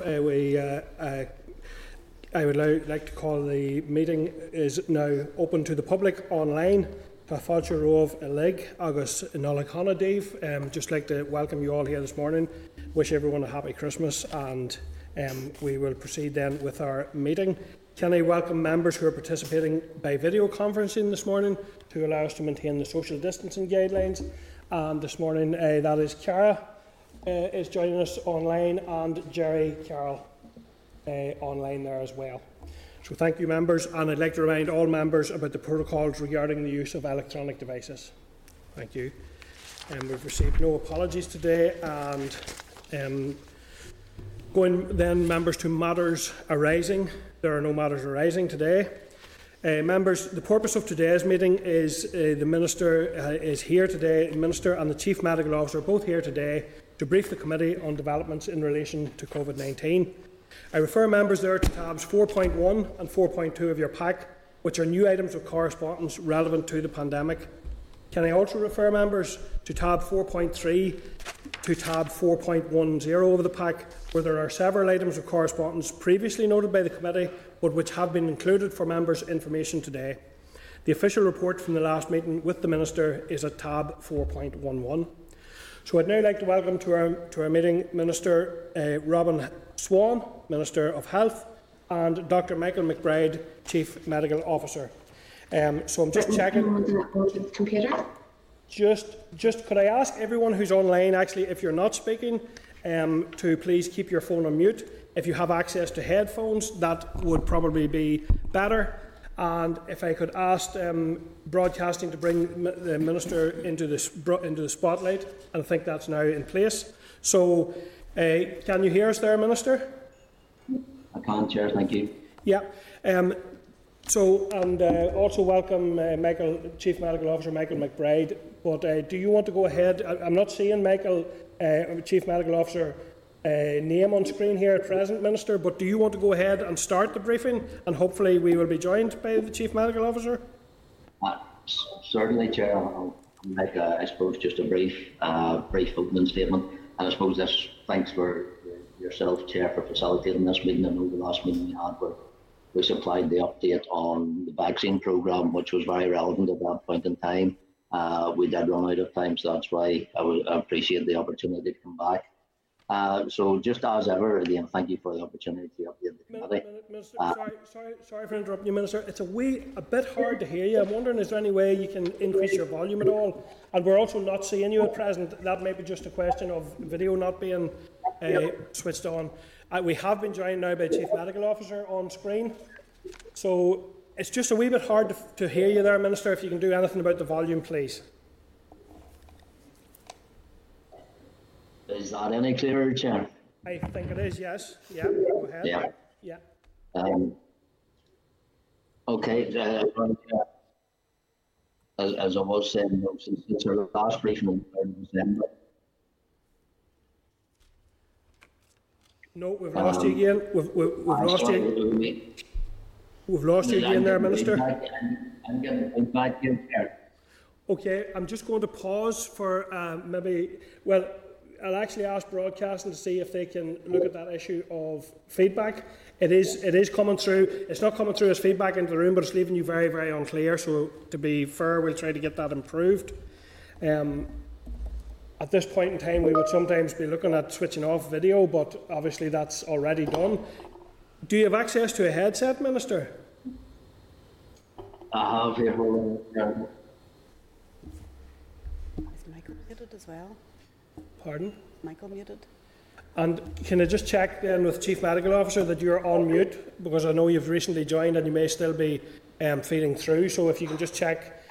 Uh, we, uh, uh, I would like to call the meeting is now open to the public online. Tá fáilte roh a leg agus nolacana, Dave. Um, just like to welcome you all here this morning. Wish everyone a happy Christmas and um, we will proceed then with our meeting. Can I welcome members who are participating by video conferencing this morning to allow us to maintain the social distancing guidelines? And this morning uh, that is Cara uh, is joining us online and Gerry Carroll uh, online there as well. So thank you, members, and I'd like to remind all members about the protocols regarding the use of electronic devices. Thank you. Um, we've received no apologies today, and um, going then, members, to matters arising. There are no matters arising today. Uh, members, the purpose of today's meeting is uh, the Minister uh, is here today, the Minister and the Chief Medical Officer are both here today to brief the Committee on developments in relation to COVID 19. I refer members there to tabs 4.1 and 4.2 of your pack, which are new items of correspondence relevant to the pandemic. Can I also refer members to tab 4.3 to tab 4.10 of the pack, where there are several items of correspondence previously noted by the committee, but which have been included for members' information today. The official report from the last meeting with the Minister is at tab 4.11. So I'd now like to welcome to our, to our meeting Minister uh, Robin Swann, Minister of Health, and Dr Michael McBride, Chief Medical Officer. Um, so I'm just checking. Computer. Just, just could I ask everyone who's online, actually, if you're not speaking, um, to please keep your phone on mute. If you have access to headphones, that would probably be better. And if I could ask um, broadcasting to bring the minister into the, into the spotlight, and I think that's now in place. So, uh, can you hear us there, Minister? I can, Chair, thank you. Yeah. Um, so, and uh, also welcome uh, Michael, Chief Medical Officer Michael McBride. But uh, do you want to go ahead? I, am not seeing Michael, uh, Chief Medical Officer, uh, name on screen here at present, Minister, but do you want to go ahead and start the briefing and hopefully we will be joined by the Chief Medical Officer? Uh, certainly, Chair. I'll make, I suppose, just a brief, uh, brief opening statement. And I suppose this, thanks for yourself, Chair, for facilitating this meeting. I know the last meeting we had where we supplied the update on the vaccine programme, which was very relevant at that point in time. Uh, we did run out of time, so that's why I appreciate the opportunity to come back. Uh, so just as ever, again, thank you for the opportunity to update the committee. Minister, uh, sorry, sorry, sorry for interrupting you, Minister. It's a wee, a bit hard to hear you. I'm wondering, is there any way you can increase your volume at all? And we're also not seeing you at present. That may be just a question of video not being uh, switched on. Uh, we have been joined now by Chief Medical Officer on screen. So it's just a wee bit hard to, to hear you there, Minister. If you can do anything about the volume, please. Is that any clearer, Chair? I think it is, yes. Yeah, go ahead. Yeah. Yeah. Um, okay. Uh, as, as I was saying, since, since our last briefing in December. No, we've lost um, you again. We've, we've, we've lost you. We've lost you again there, Minister. I'm getting back here. Okay, I'm just going to pause for uh, maybe, well, I'll actually ask broadcasting to see if they can look at that issue of feedback. It is it is coming through. It's not coming through as feedback into the room, but it's leaving you very very unclear. So to be fair, we'll try to get that improved. Um, at this point in time, we would sometimes be looking at switching off video, but obviously that's already done. Do you have access to a headset, Minister? I have here. Is Michael muted as well? Pardon? Michael muted. And can I just check then with Chief Medical Officer that you're on mute because I know you've recently joined and you may still be um, feeding through. So if you can just check,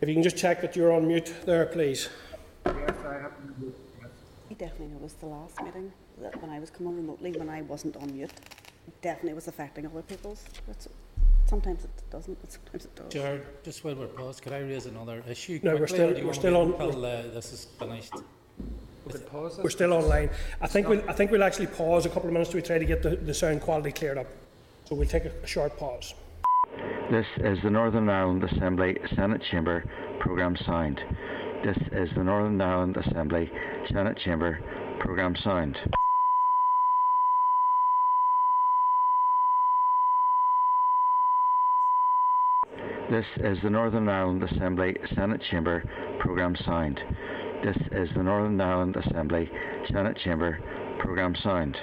if you can just check that you're on mute there, please. Yes, I have. He definitely noticed the last meeting that when I was coming remotely, when I wasn't on mute, it definitely was affecting other people's. It's, sometimes it doesn't, but sometimes it does. Chair, just while we're paused, could I raise another issue? No, we're still, we're still on. Until uh, this is finished. We can pause that. We're still online. I think we'll I think we'll actually pause a couple of minutes to try to get the, the sound quality cleared up. So we'll take a short pause. This is the Northern Ireland Assembly Senate Chamber Programme signed. This is the Northern Ireland Assembly Senate Chamber Programme signed. This is the Northern Ireland Assembly Senate Chamber Programme signed. This is the Northern Ireland Assembly Senate Chamber programme sound.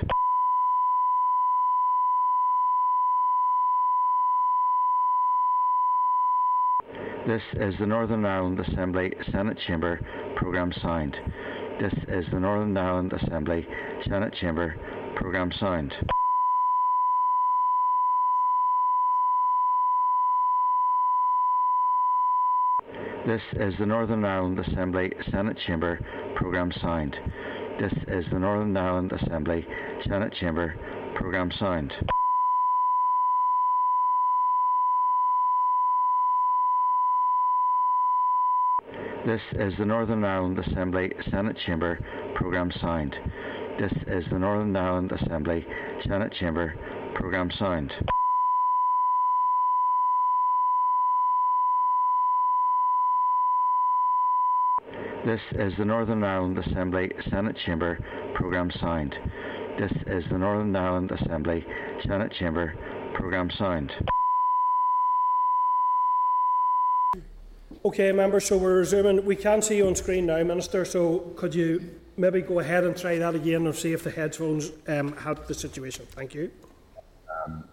This is the Northern Ireland Assembly Senate Chamber programme sound. This is the Northern Ireland Assembly Senate Chamber programme sound. This is the Northern Ireland Assembly Senate Chamber programme sound. This is the Northern Ireland Assembly Senate Chamber programme sound. This is the Northern Ireland Assembly Senate Chamber programme sound. This is the Northern Ireland Assembly Senate Chamber programme sound. This is the Northern Ireland Assembly Senate Chamber programme sound. This is the Northern Ireland Assembly Senate Chamber programme sound. Okay, members, so we're resuming. We can see you on screen now, Minister, so could you maybe go ahead and try that again and see if the headphones um, help the situation? Thank you.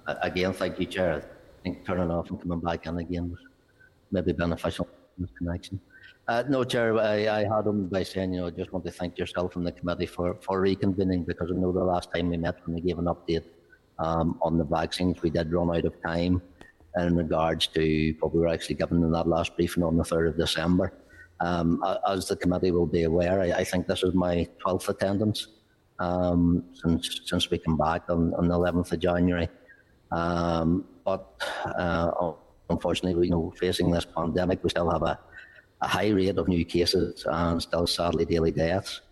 A- Again, thank you, Chair. I think turning off and coming back in again was maybe beneficial in this connection. Uh, no, Chair, I, I had him by saying, you know, I just want to thank yourself and the committee for, for reconvening because I know the last time we met when we gave an update um, on the vaccines, we did run out of time in regards to what we were actually given in that last briefing on the 3rd of December. Um, as the committee will be aware, I, I think this is my 12th attendance um, since since we came back on, on the 11th of January. Um, but uh, unfortunately, you know facing this pandemic, we still have a, a high rate of new cases and still sadly daily deaths.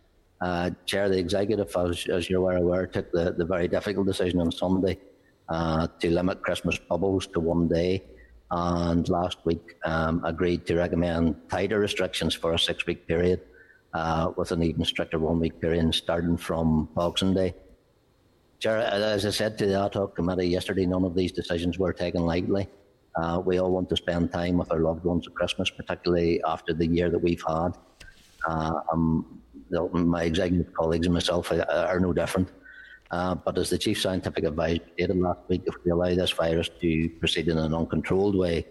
Uh, Chair, the executive, as, as you are well aware, took the, the very difficult decision on Sunday uh, to limit Christmas bubbles to one day, and last week um, agreed to recommend tighter restrictions for a six-week period, uh, with an even stricter one-week period starting from Boxing Day. Chair, as I said to the ad hoc committee yesterday, none of these decisions were taken lightly. Uh, we all want to spend time with our loved ones at Christmas, particularly after the year that we've had. Uh, um, my executive colleagues and myself are, no different. Uh, but as the chief scientific advisor stated last week, if we allow this virus to proceed in an uncontrolled way,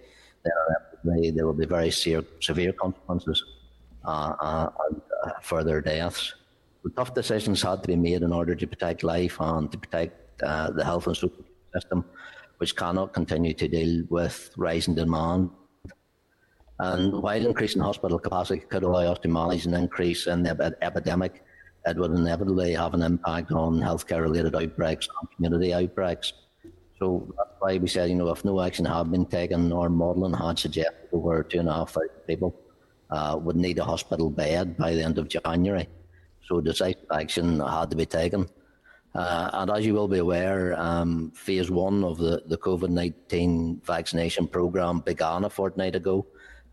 then there will be very se- severe consequences uh, uh, and uh, further deaths. The tough decisions had to be made in order to protect life and to protect uh, the health and social system, which cannot continue to deal with rising demand. And while increasing hospital capacity could allow us to manage an increase in the epidemic, it would inevitably have an impact on healthcare related outbreaks and community outbreaks. So that's why we said, you know, if no action had been taken, our modelling had suggested over two and a half thousand people uh, would need a hospital bed by the end of January. So decisive action had to be taken. Uh, and as you will be aware, um, phase one of the, the COVID 19 vaccination programme began a fortnight ago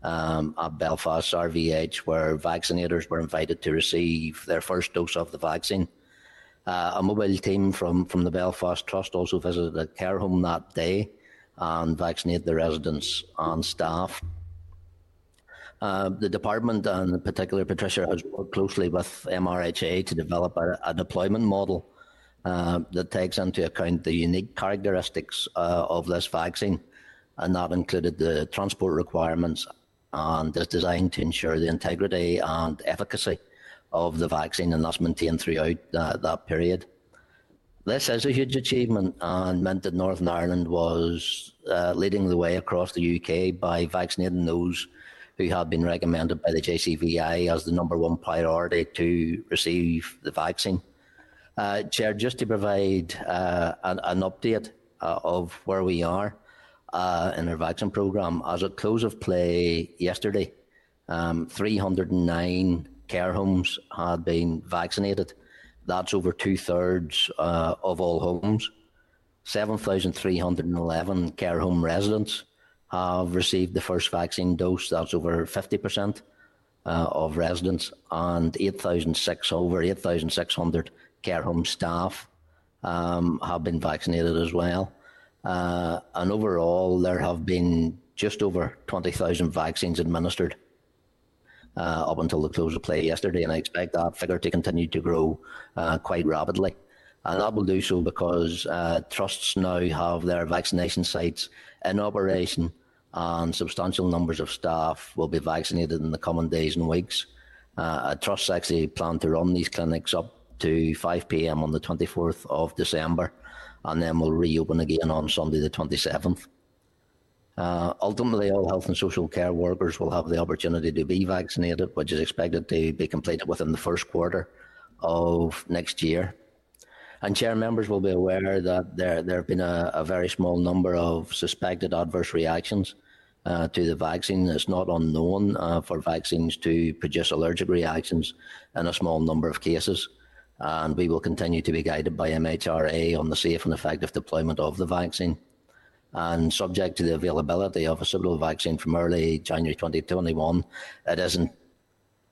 um, at Belfast RVH, where vaccinators were invited to receive their first dose of the vaccine. Uh, a mobile team from, from the Belfast Trust also visited a care home that day and vaccinated the residents and staff. Uh, the department, and in particular Patricia, has worked closely with MRHA to develop a, a deployment model uh, that takes into account the unique characteristics uh, of this vaccine, and that included the transport requirements and is designed to ensure the integrity and efficacy of the vaccine, and that's maintained throughout uh, that period. This is a huge achievement and meant that Northern Ireland was uh, leading the way across the UK by vaccinating those who had been recommended by the JCVI as the number one priority to receive the vaccine. Uh, Chair, just to provide uh, an, an update uh, of where we are uh, in our vaccine programme, as at close of play yesterday, um, 309 care homes had been vaccinated. That's over two thirds uh, of all homes. 7,311 care home residents have received the first vaccine dose. That's over 50% uh, of residents, and 8,006 over 8,600 care home staff um, have been vaccinated as well. Uh, and overall, there have been just over 20,000 vaccines administered uh, up until the close of play yesterday, and I expect that figure to continue to grow uh, quite rapidly. And that will do so because uh, trusts now have their vaccination sites in operation, and substantial numbers of staff will be vaccinated in the coming days and weeks. Uh, trusts actually plan to run these clinics up to 5 pm on the 24th of December, and then we'll reopen again on Sunday, the 27th. Uh, ultimately, all health and social care workers will have the opportunity to be vaccinated, which is expected to be completed within the first quarter of next year. And chair members will be aware that there, there have been a, a very small number of suspected adverse reactions uh, to the vaccine. It's not unknown uh, for vaccines to produce allergic reactions in a small number of cases. And we will continue to be guided by MHRA on the safe and effective deployment of the vaccine and subject to the availability of a suitable vaccine from early January 2021, it isn't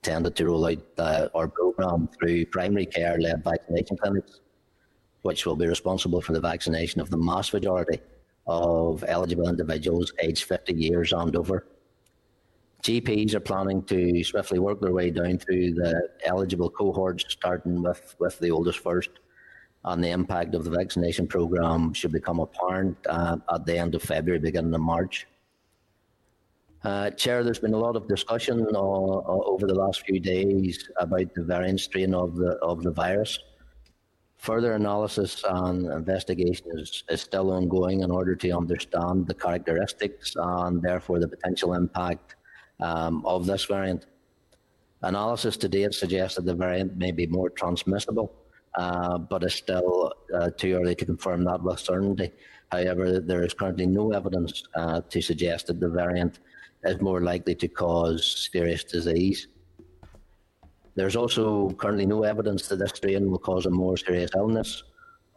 intended to roll out uh, our programme through primary care led vaccination clinics, which will be responsible for the vaccination of the mass majority of eligible individuals aged 50 years and over. GPs are planning to swiftly work their way down through the eligible cohorts, starting with, with the oldest first and the impact of the vaccination programme should become apparent uh, at the end of February, beginning of March. Uh, Chair, there's been a lot of discussion uh, over the last few days about the variant strain of the of the virus. Further analysis and investigation is, is still ongoing in order to understand the characteristics and therefore the potential impact um, of this variant. Analysis to date suggests that the variant may be more transmissible uh, but it's still uh, too early to confirm that with certainty. However, there is currently no evidence uh, to suggest that the variant is more likely to cause serious disease. There's also currently no evidence that this strain will cause a more serious illness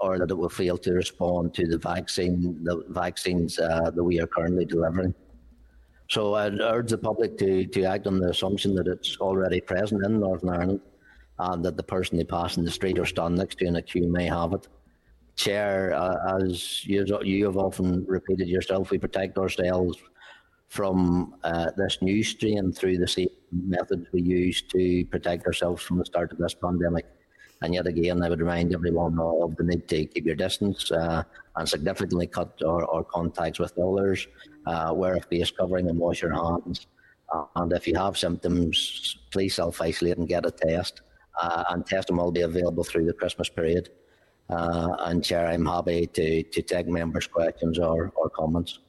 or that it will fail to respond to the vaccine, the vaccines uh, that we are currently delivering. So I'd urge the public to, to act on the assumption that it's already present in Northern Ireland and that the person they pass in the street or stand next to in a queue may have it. Chair, uh, as you, you have often repeated yourself, we protect ourselves from uh, this new strain through the same methods we use to protect ourselves from the start of this pandemic. And yet again, I would remind everyone of the need to keep your distance uh, and significantly cut our, our contacts with others, uh, wear a face covering and wash your hands. Uh, and if you have symptoms, please self isolate and get a test uh, and testing will be available through the Christmas period. Uh, and Chair, I'm happy to, to take members' questions or, or comments.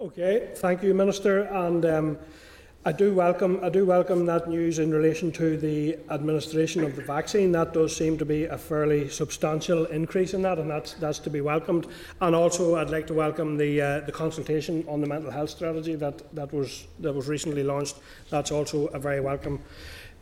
Okay, thank you, Minister. And um, I do welcome I do welcome that news in relation to the administration of the vaccine. That does seem to be a fairly substantial increase in that, and that's that's to be welcomed. And also, I'd like to welcome the uh, the consultation on the mental health strategy that, that was that was recently launched. That's also a very welcome.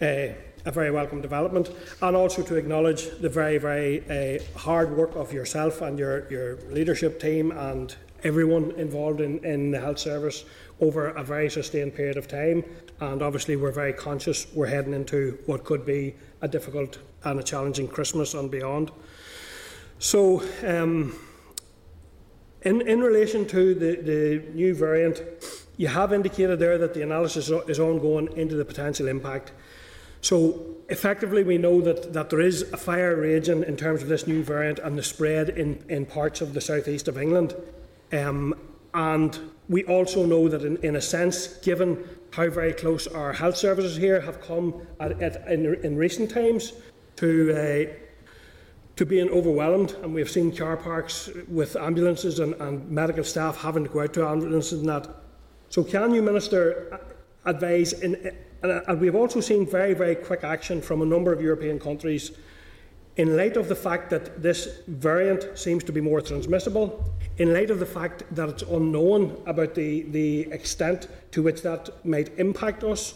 Uh, a very welcome development, and also to acknowledge the very, very uh, hard work of yourself and your, your leadership team and everyone involved in, in the health service over a very sustained period of time. And obviously, we're very conscious we're heading into what could be a difficult and a challenging Christmas and beyond. So, um, in, in relation to the, the new variant, you have indicated there that the analysis is ongoing into the potential impact. So effectively, we know that, that there is a fire raging in terms of this new variant and the spread in, in parts of the southeast of England. Um, and we also know that, in, in a sense, given how very close our health services here have come at, at, in, in recent times to uh, to being overwhelmed, and we've seen car parks with ambulances and, and medical staff having to go out to ambulances and that. So, can you, Minister, advise in, and, we've also seen very, very quick action from a number of European countries in light of the fact that this variant seems to be more transmissible, in light of the fact that it's unknown about the, the extent to which that might impact us,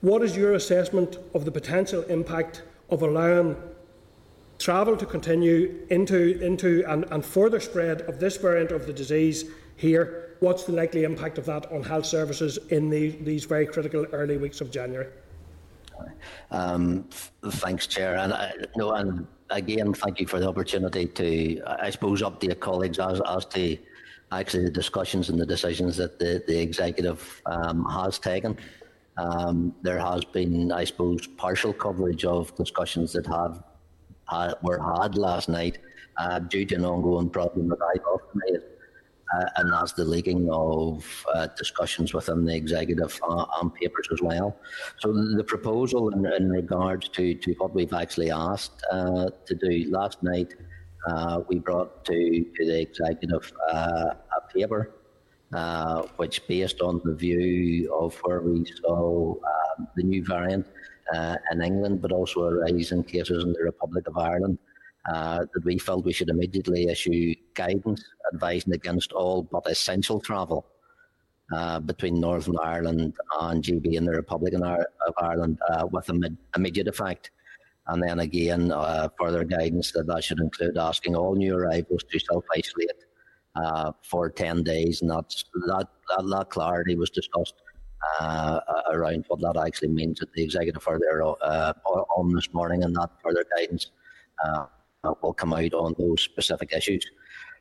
what is your assessment of the potential impact of allowing travel to continue into, into and, and further spread of this variant of the disease here what's the likely impact of that on health services in the, these very critical early weeks of January? Um, thanks, Chair. And uh, no, and again, thank you for the opportunity to, I suppose, update colleagues as, as to actually the discussions and the decisions that the, the executive um, has taken. Um, there has been, I suppose, partial coverage of discussions that have had, were had last night uh, due to an ongoing problem that I've often uh, and that's the leaking of uh, discussions within the executive uh, on papers as well. So the, proposal in, in regards to, to what we've actually asked uh, to do last night, uh, we brought to, to the executive a paper uh, which, based on the view of where we saw um, the new variant uh, in England, but also a rise in cases in the Republic of Ireland, uh, that we felt we should immediately issue guidance advising against all but essential travel uh, between Northern Ireland and GB and the Republic of Ireland uh, with immediate effect. And then again, uh, further guidance that that should include asking all new arrivals to self isolate uh, for 10 days. And that's, that, that, that clarity was discussed uh, around what that actually means at the executive further uh, on this morning, and that further guidance uh, will come out on those specific issues.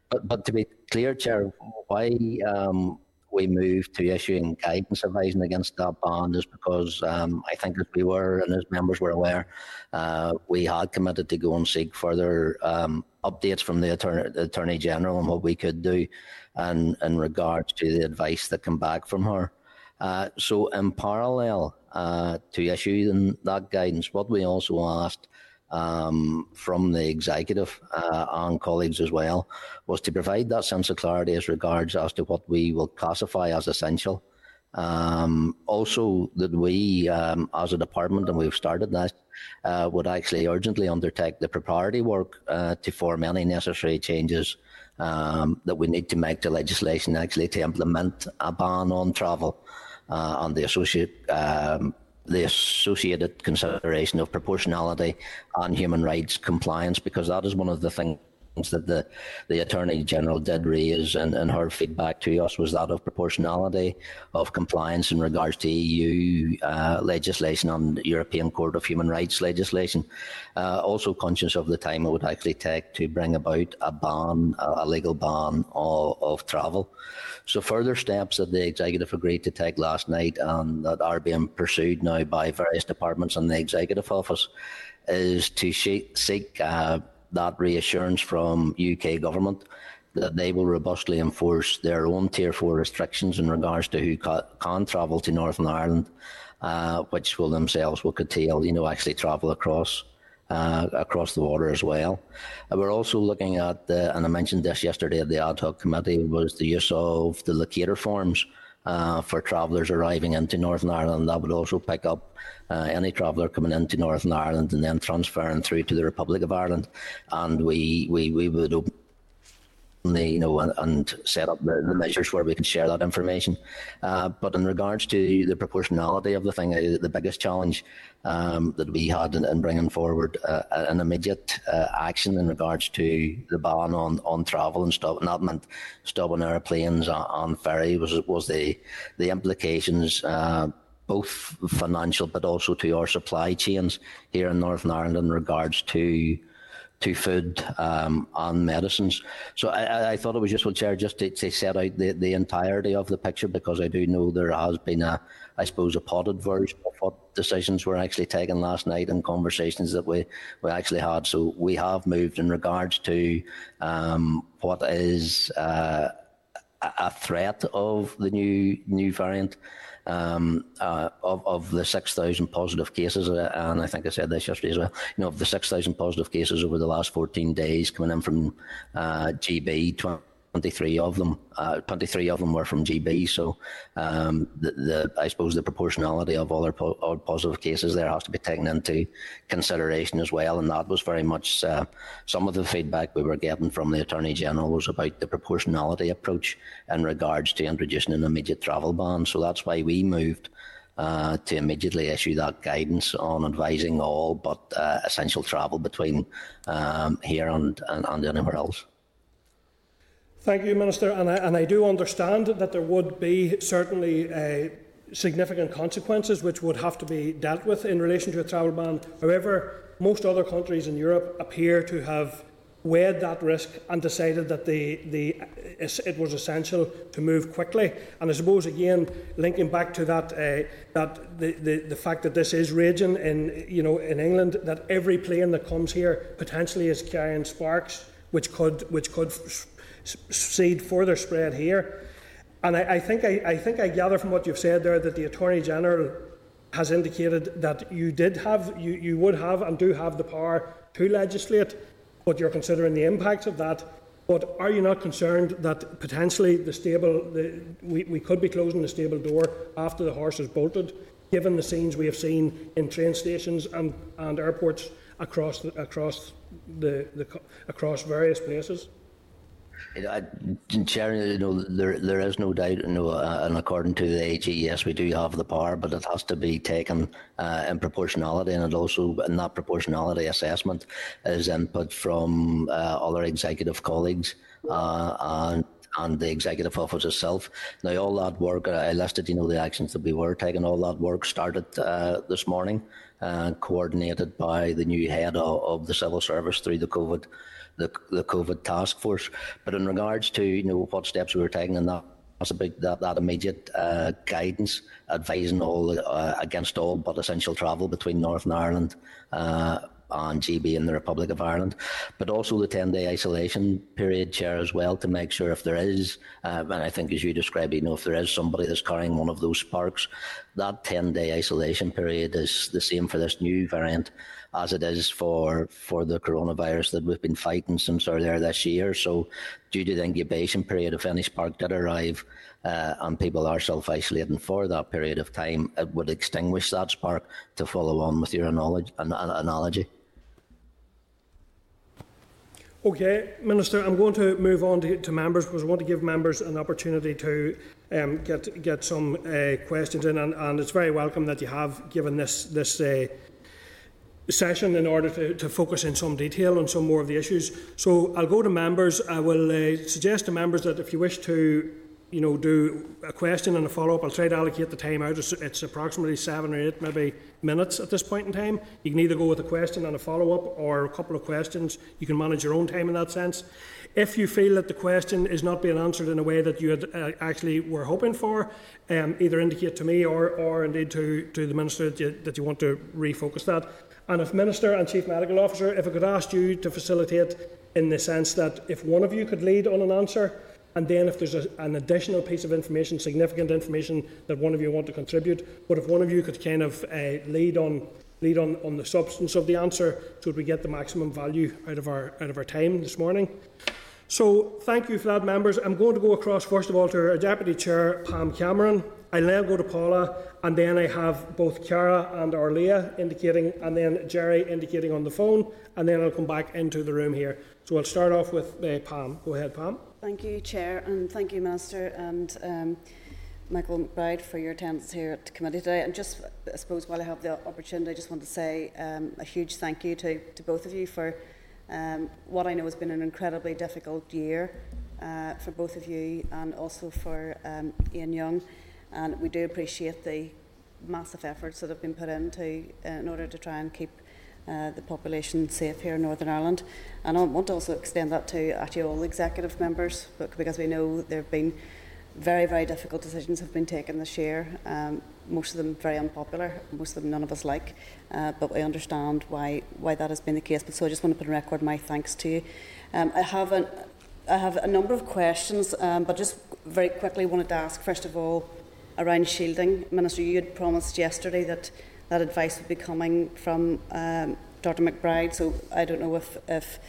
But, but to be clear, Chair, why um, we moved to issuing guidance advising against that ban is because um, I think as we were and as members were aware, uh, we had committed to go and seek further um, updates from the attorney, the attorney, General on what we could do and in regards to the advice that came back from her. Uh, so in parallel uh, to issuing that guidance, what we also asked um, from the executive uh, and colleagues as well was to provide that sense of clarity as regards as to what we will classify as essential. Um, also, that we, um, as a department, and we've started that, uh, would actually urgently undertake the preparatory work uh, to form any necessary changes um, that we need to make to legislation actually to implement a ban on travel uh, and the associate um, the associated consideration of proportionality and human rights compliance, because that is one of the things that the, the Attorney General did raise and, and her feedback to us was that of proportionality, of compliance in regards to EU uh, legislation and European Court of Human Rights legislation. Uh, also conscious of the time it would actually take to bring about a ban, a legal ban of, of travel. So further steps that the executive agreed to take last night and that are being pursued now by various departments in the executive office is to seek uh, that reassurance from UK government that they will robustly enforce their own Tier 4 restrictions in regards to who ca- can travel to Northern Ireland, uh, which will themselves will curtail, you know, actually travel across uh, across the water as well. Uh, we're also looking at, and I mentioned this yesterday at the ad hoc committee, was the use of the locator forms uh, for travellers arriving into Northern Ireland. That would also pick up uh, any traveller coming into Northern Ireland and then transferring through to the Republic of Ireland. And we, we, we would open you know, and, and set up the, the, measures where we can share that information. Uh, but in regards to the proportionality of the thing, the biggest challenge um, that we had in, in bringing forward uh, an immediate uh, action in regards to the ban on, on travel and stuff, and that meant stopping airplanes on, on ferry was was the the implications. Uh, both financial but also to our supply chains here in Northern Ireland in regards to to food um, and medicines. So I, I, thought it was useful, Chair, just to, to, set out the, the entirety of the picture because I do know there has been a, I suppose, a potted version of what decisions were actually taken last night and conversations that we, we actually had. So we have moved in regards to um, what is uh, a threat of the new new variant um, uh, of, of the 6,000 positive cases, uh, and I think I said this yesterday as well, you know, of the 6,000 positive cases over the last 14 days coming in from uh, GB, 23 of them, uh, 23 of them were from GB. So, um, the, the, I suppose the proportionality of all our, po- positive cases there has to be taken into consideration as well. And that was very much uh, some of the feedback we were getting from the Attorney General was about the proportionality approach in regards to introducing an immediate travel ban. So that's why we moved. Uh, to immediately issue that guidance on advising all but uh, essential travel between um, here and, and, and anywhere else. Thank you, Minister. And I, and I do understand that there would be certainly uh, significant consequences which would have to be dealt with in relation to a travel ban. However, most other countries in Europe appear to have weighed that risk and decided that the, the, it was essential to move quickly. And I suppose, again, linking back to that, uh, that the, the, the fact that this is raging in, you know, in England, that every plane that comes here potentially is carrying sparks, which could, which could seed further spread here. And I, I, think I, I think I gather from what you've said there that the Attorney General has indicated that you did have, you, you would have and do have the power to legislate but you're considering the impacts of that. But are you not concerned that potentially the stable, the, we, we could be closing the stable door after the horse is bolted, given the scenes we have seen in train stations and, and airports across the, across the, the across various places? Chair, you know, there there is no doubt, you know, uh, and according to the AG, yes, we do have the power, but it has to be taken uh, in proportionality, and it also in that proportionality assessment is input from uh, other executive colleagues uh, and and the executive office itself. Now, all that work, I listed, you know, the actions that we were taking. All that work started uh, this morning, uh, coordinated by the new head of, of the civil service through the COVID the, the COVID task force. But in regards to you know what steps we were taking and that that's about that, that immediate uh, guidance advising all uh, against all but essential travel between Northern Ireland uh, and GB in the Republic of Ireland, but also the 10 day isolation period, Chair, as well, to make sure if there is, uh, and I think as you described, you know, if there is somebody that's carrying one of those sparks, that 10 day isolation period is the same for this new variant as it is for for the coronavirus that we've been fighting since earlier this year. So, due to the incubation period, if any spark did arrive uh, and people are self isolating for that period of time, it would extinguish that spark to follow on with your analogy. Okay, Minister, I'm going to move on to, to, members because I want to give members an opportunity to um, get get some uh, questions in, and, and, it's very welcome that you have given this this uh, session in order to, to focus in some detail on some more of the issues. So I'll go to members. I will uh, suggest to members that if you wish to you know, do a question and a follow up. I'll try to allocate the time out. It's, it's, approximately seven or eight, maybe minutes at this point in time. You can either go with a question and a follow up or a couple of questions. You can manage your own time in that sense. If you feel that the question is not being answered in a way that you had uh, actually were hoping for, um, either indicate to me or, or indeed to, to the Minister that you, that you want to refocus that. And if Minister and Chief Medical Officer, if I could ask you to facilitate in the sense that if one of you could lead on an answer, and then if there's a, an additional piece of information, significant information that one of you want to contribute, but if one of you could kind of uh, lead on lead on, on the substance of the answer so that we get the maximum value out of our out of our time this morning. So thank you for that, members. I'm going to go across first of all to our Deputy Chair, Pam Cameron. I'll now go to Paula, and then I have both Cara and Órlaithí indicating, and then Gerry indicating on the phone, and then I'll come back into the room here. So I'll start off with uh, Pam. Go ahead, Pam. Thank you, Chair, and thank you, Minister, and um, Michael McBride for your attendance here at the committee today. And just, I suppose, while I have the opportunity, I just want to say um, a huge thank you to, to both of you for um, what I know has been an incredibly difficult year uh, for both of you and also for um, Ian Young and we do appreciate the massive efforts that have been put into uh, in order to try and keep uh, the population safe here in Northern Ireland. And I want to also extend that to actually all executive members because we know there have been very, very difficult decisions have been taken this year. Um, most of them very unpopular, most of them none of us like, uh, but we understand why why that has been the case. But so I just want to put on record my thanks to you. Um, I have a I have a number of questions, um, but just very quickly wanted to ask first of all around shielding. Minister, you had promised yesterday that that advice would be coming from um, Dr McBride, so I don't know if, if,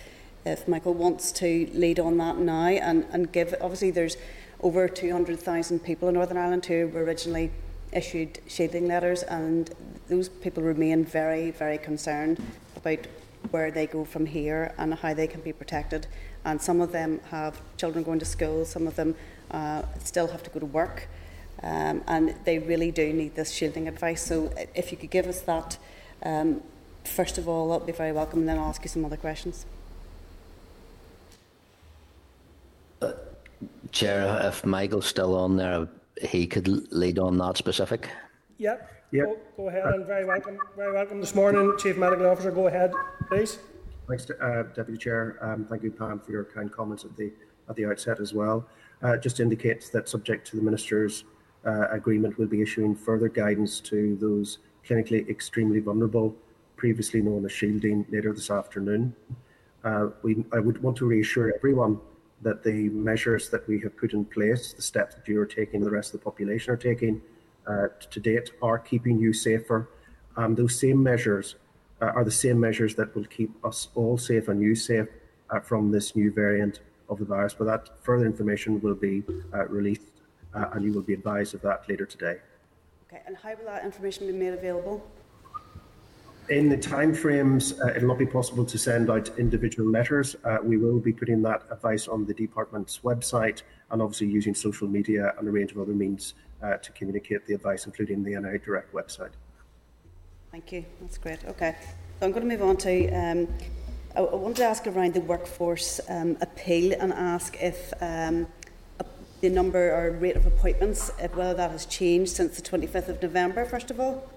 if Michael wants to lead on that now and, and give, obviously there's over 200,000 people in Northern Ireland who were originally issued shielding letters and those people remain very, very concerned about where they go from here and how they can be protected. And some of them have children going to school, some of them uh, still have to go to work um, and they really do need this shielding advice. So if you could give us that, um, first of all, that would be very welcome, and then I'll ask you some other questions. Uh, Chair, if Michael's still on there, he could lead on that specific. Yep. Yep. Go, go ahead and very welcome, very welcome this morning, Chief Medical Officer. Go ahead, please. Thanks, uh, Deputy Chair. Um, thank you, Pam, for your kind comments at the at the outset as well. Uh, just indicates that subject to the Minister's uh, agreement, we'll be issuing further guidance to those clinically extremely vulnerable, previously known as shielding, later this afternoon. Uh, we, I would want to reassure everyone that the measures that we have put in place, the steps that you are taking, the rest of the population are taking uh, to date, are keeping you safer. Um, those same measures uh, are the same measures that will keep us all safe and you safe uh, from this new variant of the virus. But that further information will be uh, released uh, and you will be advised of that later today. Okay, and how will that information be made available? In the timeframes, uh, it'll not be possible to send out individual letters. Uh, we will be putting that advice on the department's website and obviously using social media and a range of other means uh, to communicate the advice, including the NI Direct website. Thank you. That's great. Okay. So I'm going to move on to. Um, I, I want to ask around the workforce um, appeal and ask if um, the number or rate of appointments, if whether that has changed since the 25th of November, first of all.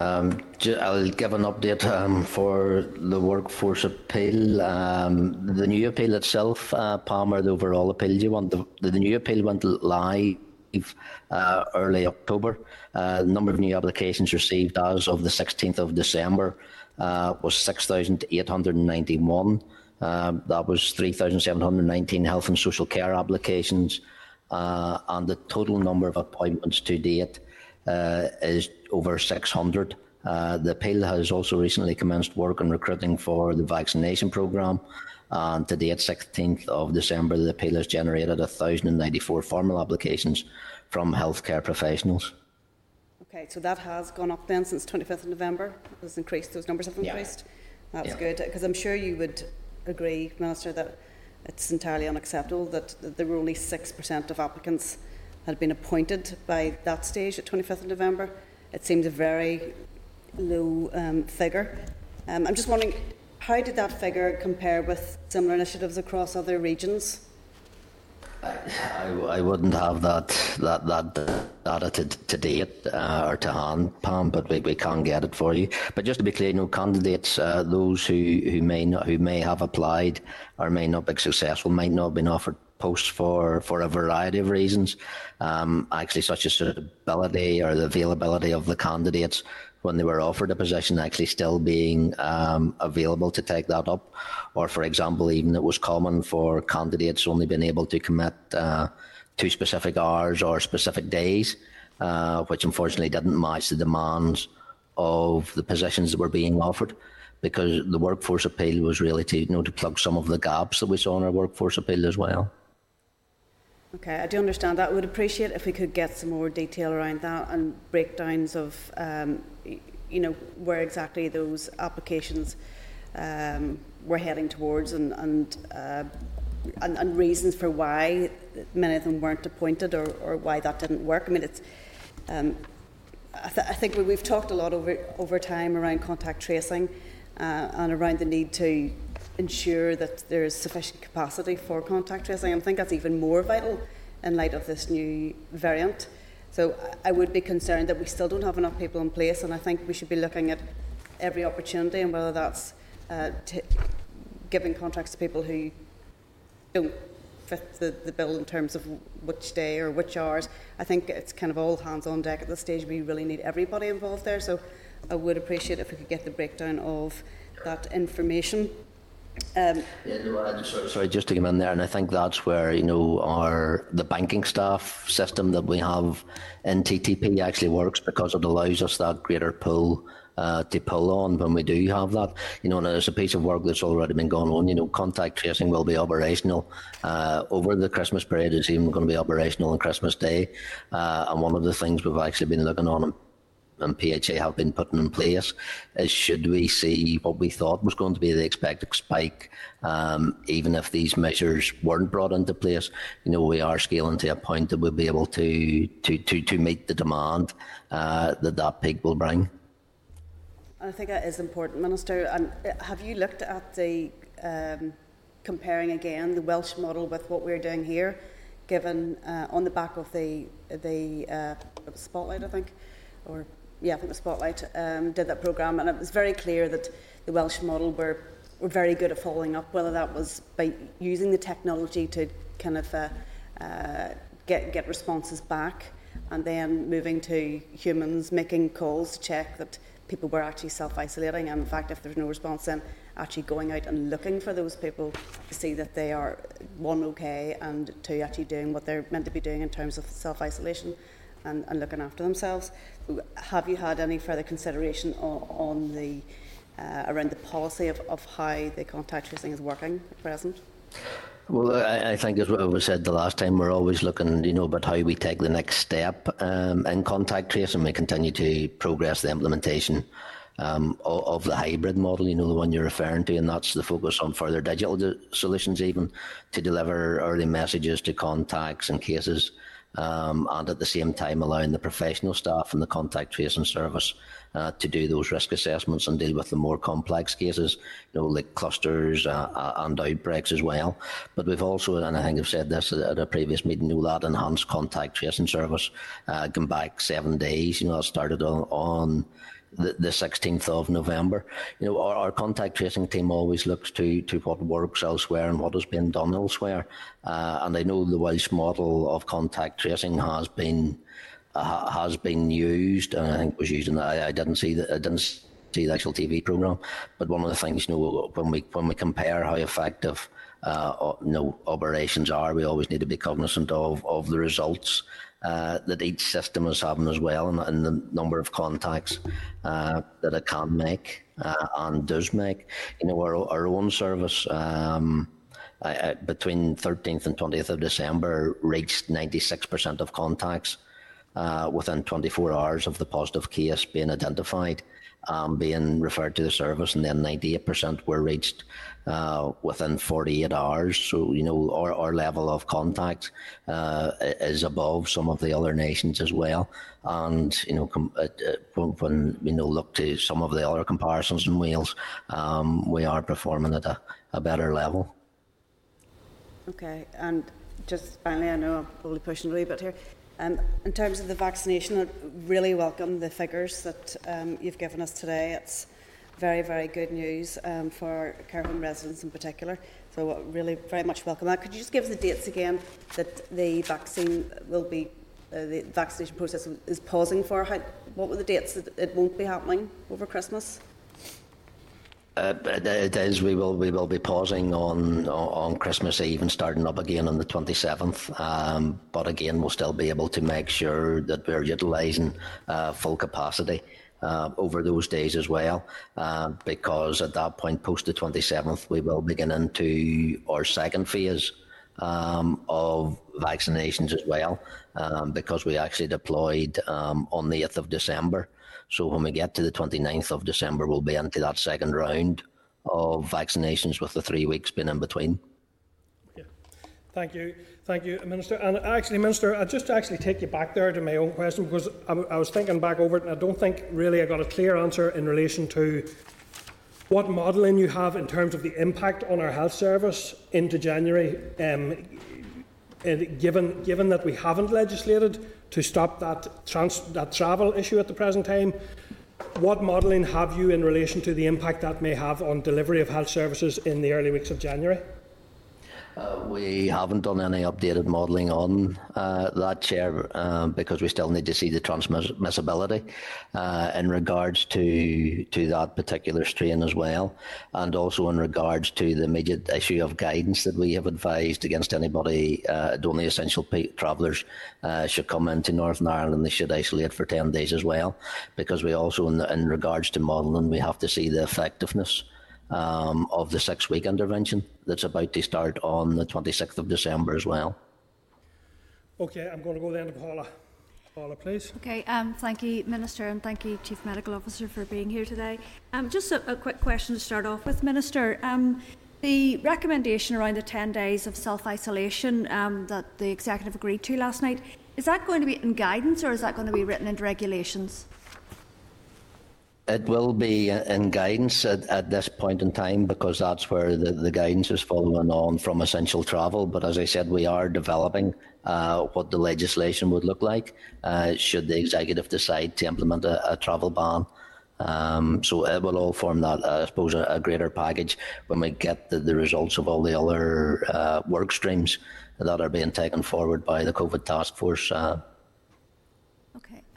Um, I'll give an update um, for the workforce appeal. Um, the new appeal itself, uh, Palmer, the overall appeal, you want the, the new appeal went live uh, early October. Uh, number of new applications received as of the 16th of December uh, was 6,891. Um, that was 3,719 health and social care applications, uh, and the total number of appointments to date uh, is over 600. Uh, the appeal has also recently commenced work on recruiting for the vaccination programme. And to date, 16th of December, the appeal has generated 1,094 formal applications from healthcare professionals. Okay, so that has gone up then since 25th of November. It increased. Those numbers have increased. Yeah. That's yeah. good because I'm sure you would agree, Minister, that it's entirely unacceptable that there were only six percent of applicants had been appointed by that stage at 25th of November. It seems a very low um, figure. Um, I'm just wondering, how did that figure compare with similar initiatives across other regions? I, I wouldn't have that that that data to, to date uh, or to hand, Pam, but we, we can get it for you. But just to be clear, no candidates, uh, those who, who may not who may have applied or may not be successful, might not have been offered posts for for a variety of reasons, um, actually such as suitability or the availability of the candidates when they were offered a position actually still being um, available to take that up. Or, for example, even it was common for candidates only being able to commit uh, to specific hours or specific days, uh, which unfortunately didn't match the demands of the positions that were being offered. Because the workforce appeal was really to you know to plug some of the gaps that we saw in our workforce appeal as well. Okay, I do understand that. I would appreciate if we could get some more detail around that and breakdowns of, um, you know, where exactly those applications um, were heading towards and and, uh, and, and reasons for why many of them weren't appointed or, or why that didn't work. I mean, it's. Um, I, th- I think we've talked a lot over over time around contact tracing uh, and around the need to ensure that there is sufficient capacity for contact tracing. I think that's even more vital in light of this new variant. So I would be concerned that we still don't have enough people in place, and I think we should be looking at every opportunity and whether that's uh, t- giving contracts to people who don't fit the, the bill in terms of which day or which hours. I think it's kind of all hands on deck at this stage. We really need everybody involved there. So I would appreciate if we could get the breakdown of that information. Um, yeah, no, sorry, sorry, just to come in there, and I think that's where you know our the banking staff system that we have in TTP actually works because it allows us that greater pull uh, to pull on when we do have that. You know, and there's a piece of work that's already been going on. You know, contact tracing will be operational uh, over the Christmas period. It's even going to be operational on Christmas Day, uh, and one of the things we've actually been looking on and PHA have been putting in place is should we see what we thought was going to be the expected spike, um, even if these measures weren't brought into place, you know, we are scaling to a point that we'll be able to to to, to meet the demand uh, that that peak will bring. I think that is important, Minister. And uh, have you looked at the um, comparing again the Welsh model with what we're doing here, given uh, on the back of the the uh, spotlight, I think, or yeah, I think the Spotlight um, did that programme, and it was very clear that the Welsh model were, were very good at following up, whether that was by using the technology to kind of uh, uh, get, get responses back, and then moving to humans making calls to check that people were actually self-isolating, and in fact, if there's no response, then actually going out and looking for those people to see that they are one okay, and two actually doing what they're meant to be doing in terms of self-isolation and, and looking after themselves. Have you had any further consideration on, on the uh, around the policy of, of how the contact tracing is working at present? Well, I, I think as we said the last time, we're always looking, you know, about how we take the next step um, in contact tracing. We continue to progress the implementation um, of, of, the hybrid model, you know, the one you're referring to, and that's the focus on further digital solutions, even to deliver early messages to contacts and cases um, and at the same time allowing the professional staff and the contact tracing service uh, to do those risk assessments and deal with the more complex cases, you know, like clusters uh, uh and outbreaks as well. But we've also, and I think I've said this at a previous meeting, you know, that enhanced contact tracing service uh, going back seven days, you know, that started on, on the, the 16th of November. You know, our, our, contact tracing team always looks to, to what works elsewhere and what has been done elsewhere. Uh, and I know the Welsh model of contact tracing has been uh, has been used, and I think was used. And I, I didn't see that. I didn't see the actual TV program, but one of the things you know when we when we compare how effective uh, you know operations are, we always need to be cognizant of of the results uh, that each system is having as well, and, and the number of contacts uh, that it can make uh, and does make. You know, our, our own service. Um, between 13th and 20th of December, reached 96% of contacts uh, within 24 hours of the positive case being identified um, being referred to the service, and then 98% were reached uh, within 48 hours. So, you know, our, our level of contact uh, is above some of the other nations as well. And, you know, com- uh, uh when, you know, look to some of the other comparisons in Wales, um, we are performing at a, a better level. Okay, and just finally, I know I'm probably pushing a wee bit here. Um, in terms of the vaccination, I really welcome the figures that um, you've given us today. It's very, very good news um, for care home residents in particular. So, really, very much welcome that. Could you just give us the dates again that the vaccine will be, uh, the vaccination process is pausing for? How, what were the dates that it won't be happening over Christmas? Uh, it is. We will. We will be pausing on on Christmas Eve and starting up again on the twenty seventh. Um, but again, we'll still be able to make sure that we're utilising uh, full capacity uh, over those days as well. Uh, because at that point, post the twenty seventh, we will begin into our second phase um, of vaccinations as well. Um, because we actually deployed um, on the eighth of December. So when we get to the 29th of December, we'll be into that second round of vaccinations with the three weeks being in between. Yeah. Thank you. Thank you, Minister. And actually, Minister, I just actually take you back there to my own question because I, I was thinking back over it and I don't think really I got a clear answer in relation to what modelling you have in terms of the impact on our health service into January, um, given, given that we haven't legislated to stop that, trans- that travel issue at the present time. What modelling have you in relation to the impact that may have on delivery of health services in the early weeks of January? Uh, we haven't done any updated modelling on uh, that chair uh, because we still need to see the transmissibility uh, in regards to to that particular strain as well, and also in regards to the immediate issue of guidance that we have advised against anybody, uh, only essential travellers should come into Northern Ireland and they should isolate for ten days as well, because we also in, in regards to modelling we have to see the effectiveness um, of the six week intervention that's about to start on the 26th of December as well. Okay, I'm going to go then to Paula. Paula, please. Okay, um, thank you, Minister, and thank you, Chief Medical Officer, for being here today. Um, just a, a, quick question to start off with, Minister. Um, the recommendation around the 10 days of self isolation um, that the executive agreed to last night, is that going to be in guidance or is that going to be written into regulations? It will be in guidance at, at this point in time because that's where the, the guidance is following on from essential travel. But as I said, we are developing uh, what the legislation would look like uh, should the executive decide to implement a, a travel ban. Um, so it will all form that, uh, I suppose, a, a, greater package when we get the, the results of all the other uh, work streams that are being taken forward by the COVID task force. Uh,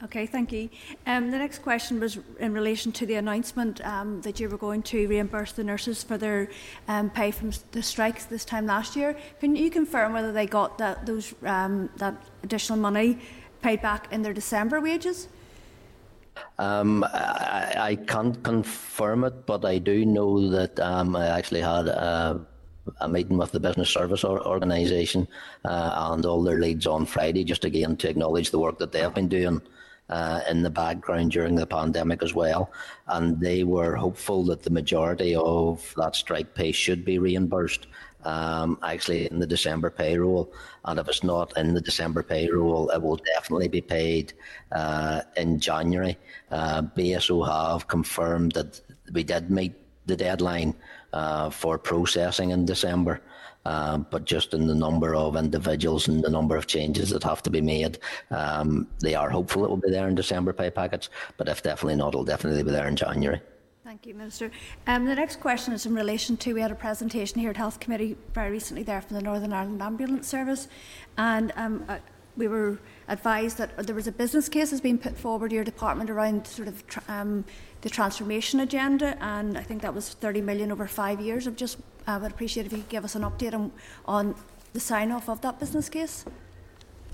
Okay, thank you. Um, the next question was in relation to the announcement um, that you were going to reimburse the nurses for their um, pay from the strikes this time last year. Can you confirm whether they got that, those, um, that additional money paid back in their December wages? Um, I, I, can't confirm it, but I do know that um, I actually had a, a, meeting with the business service organisation uh, and all their leads on Friday, just again to acknowledge the work that they have been doing uh, in the background during the pandemic as well. And they were hopeful that the majority of that strike pay should be reimbursed. Um, actually, in the December payroll, and if it's not in the December payroll, it will definitely be paid uh, in January. Uh, BSO have confirmed that we did meet the deadline uh, for processing in December. Um, but just in the number of individuals and the number of changes that have to be made, um, they are hopeful it will be there in December pay packets, but if definitely not, it'll definitely be there in January. Thank you, Minister. Um, the next question is in relation to we had a presentation here at Health Committee very recently there from the Northern Ireland Ambulance Service, and um, uh, we were advised that there was a business case has been put forward to your department around sort of um, the transformation agenda, and I think that was 30 million over five years. I just uh, would appreciate if you could give us an update on, on the sign off of that business case.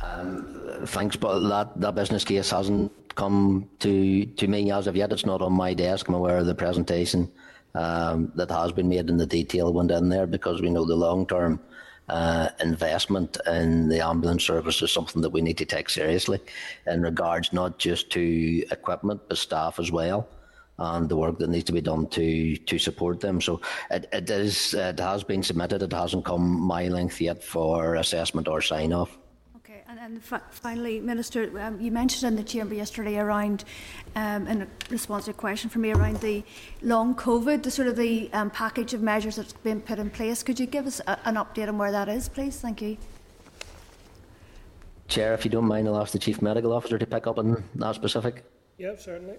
Um, thanks, but that, that business case hasn't come to, to me as of yet. It's not on my desk. I'm aware of the presentation um, that has been made and the detail went in there because we know the long term uh, investment in the ambulance service is something that we need to take seriously in regards not just to equipment but staff as well and the work that needs to be done to to support them. So it, it is it has been submitted. It hasn't come my length yet for assessment or sign off. Okay, and, and finally, Minister, um, you mentioned in the chamber yesterday around, um, in response to a question from me around the long COVID, the sort of the um, package of measures that's been put in place. Could you give us a, an update on where that is, please? Thank you. Chair, if you don't mind, I'll ask the Chief Medical Officer to pick up on that specific. Yep, certainly.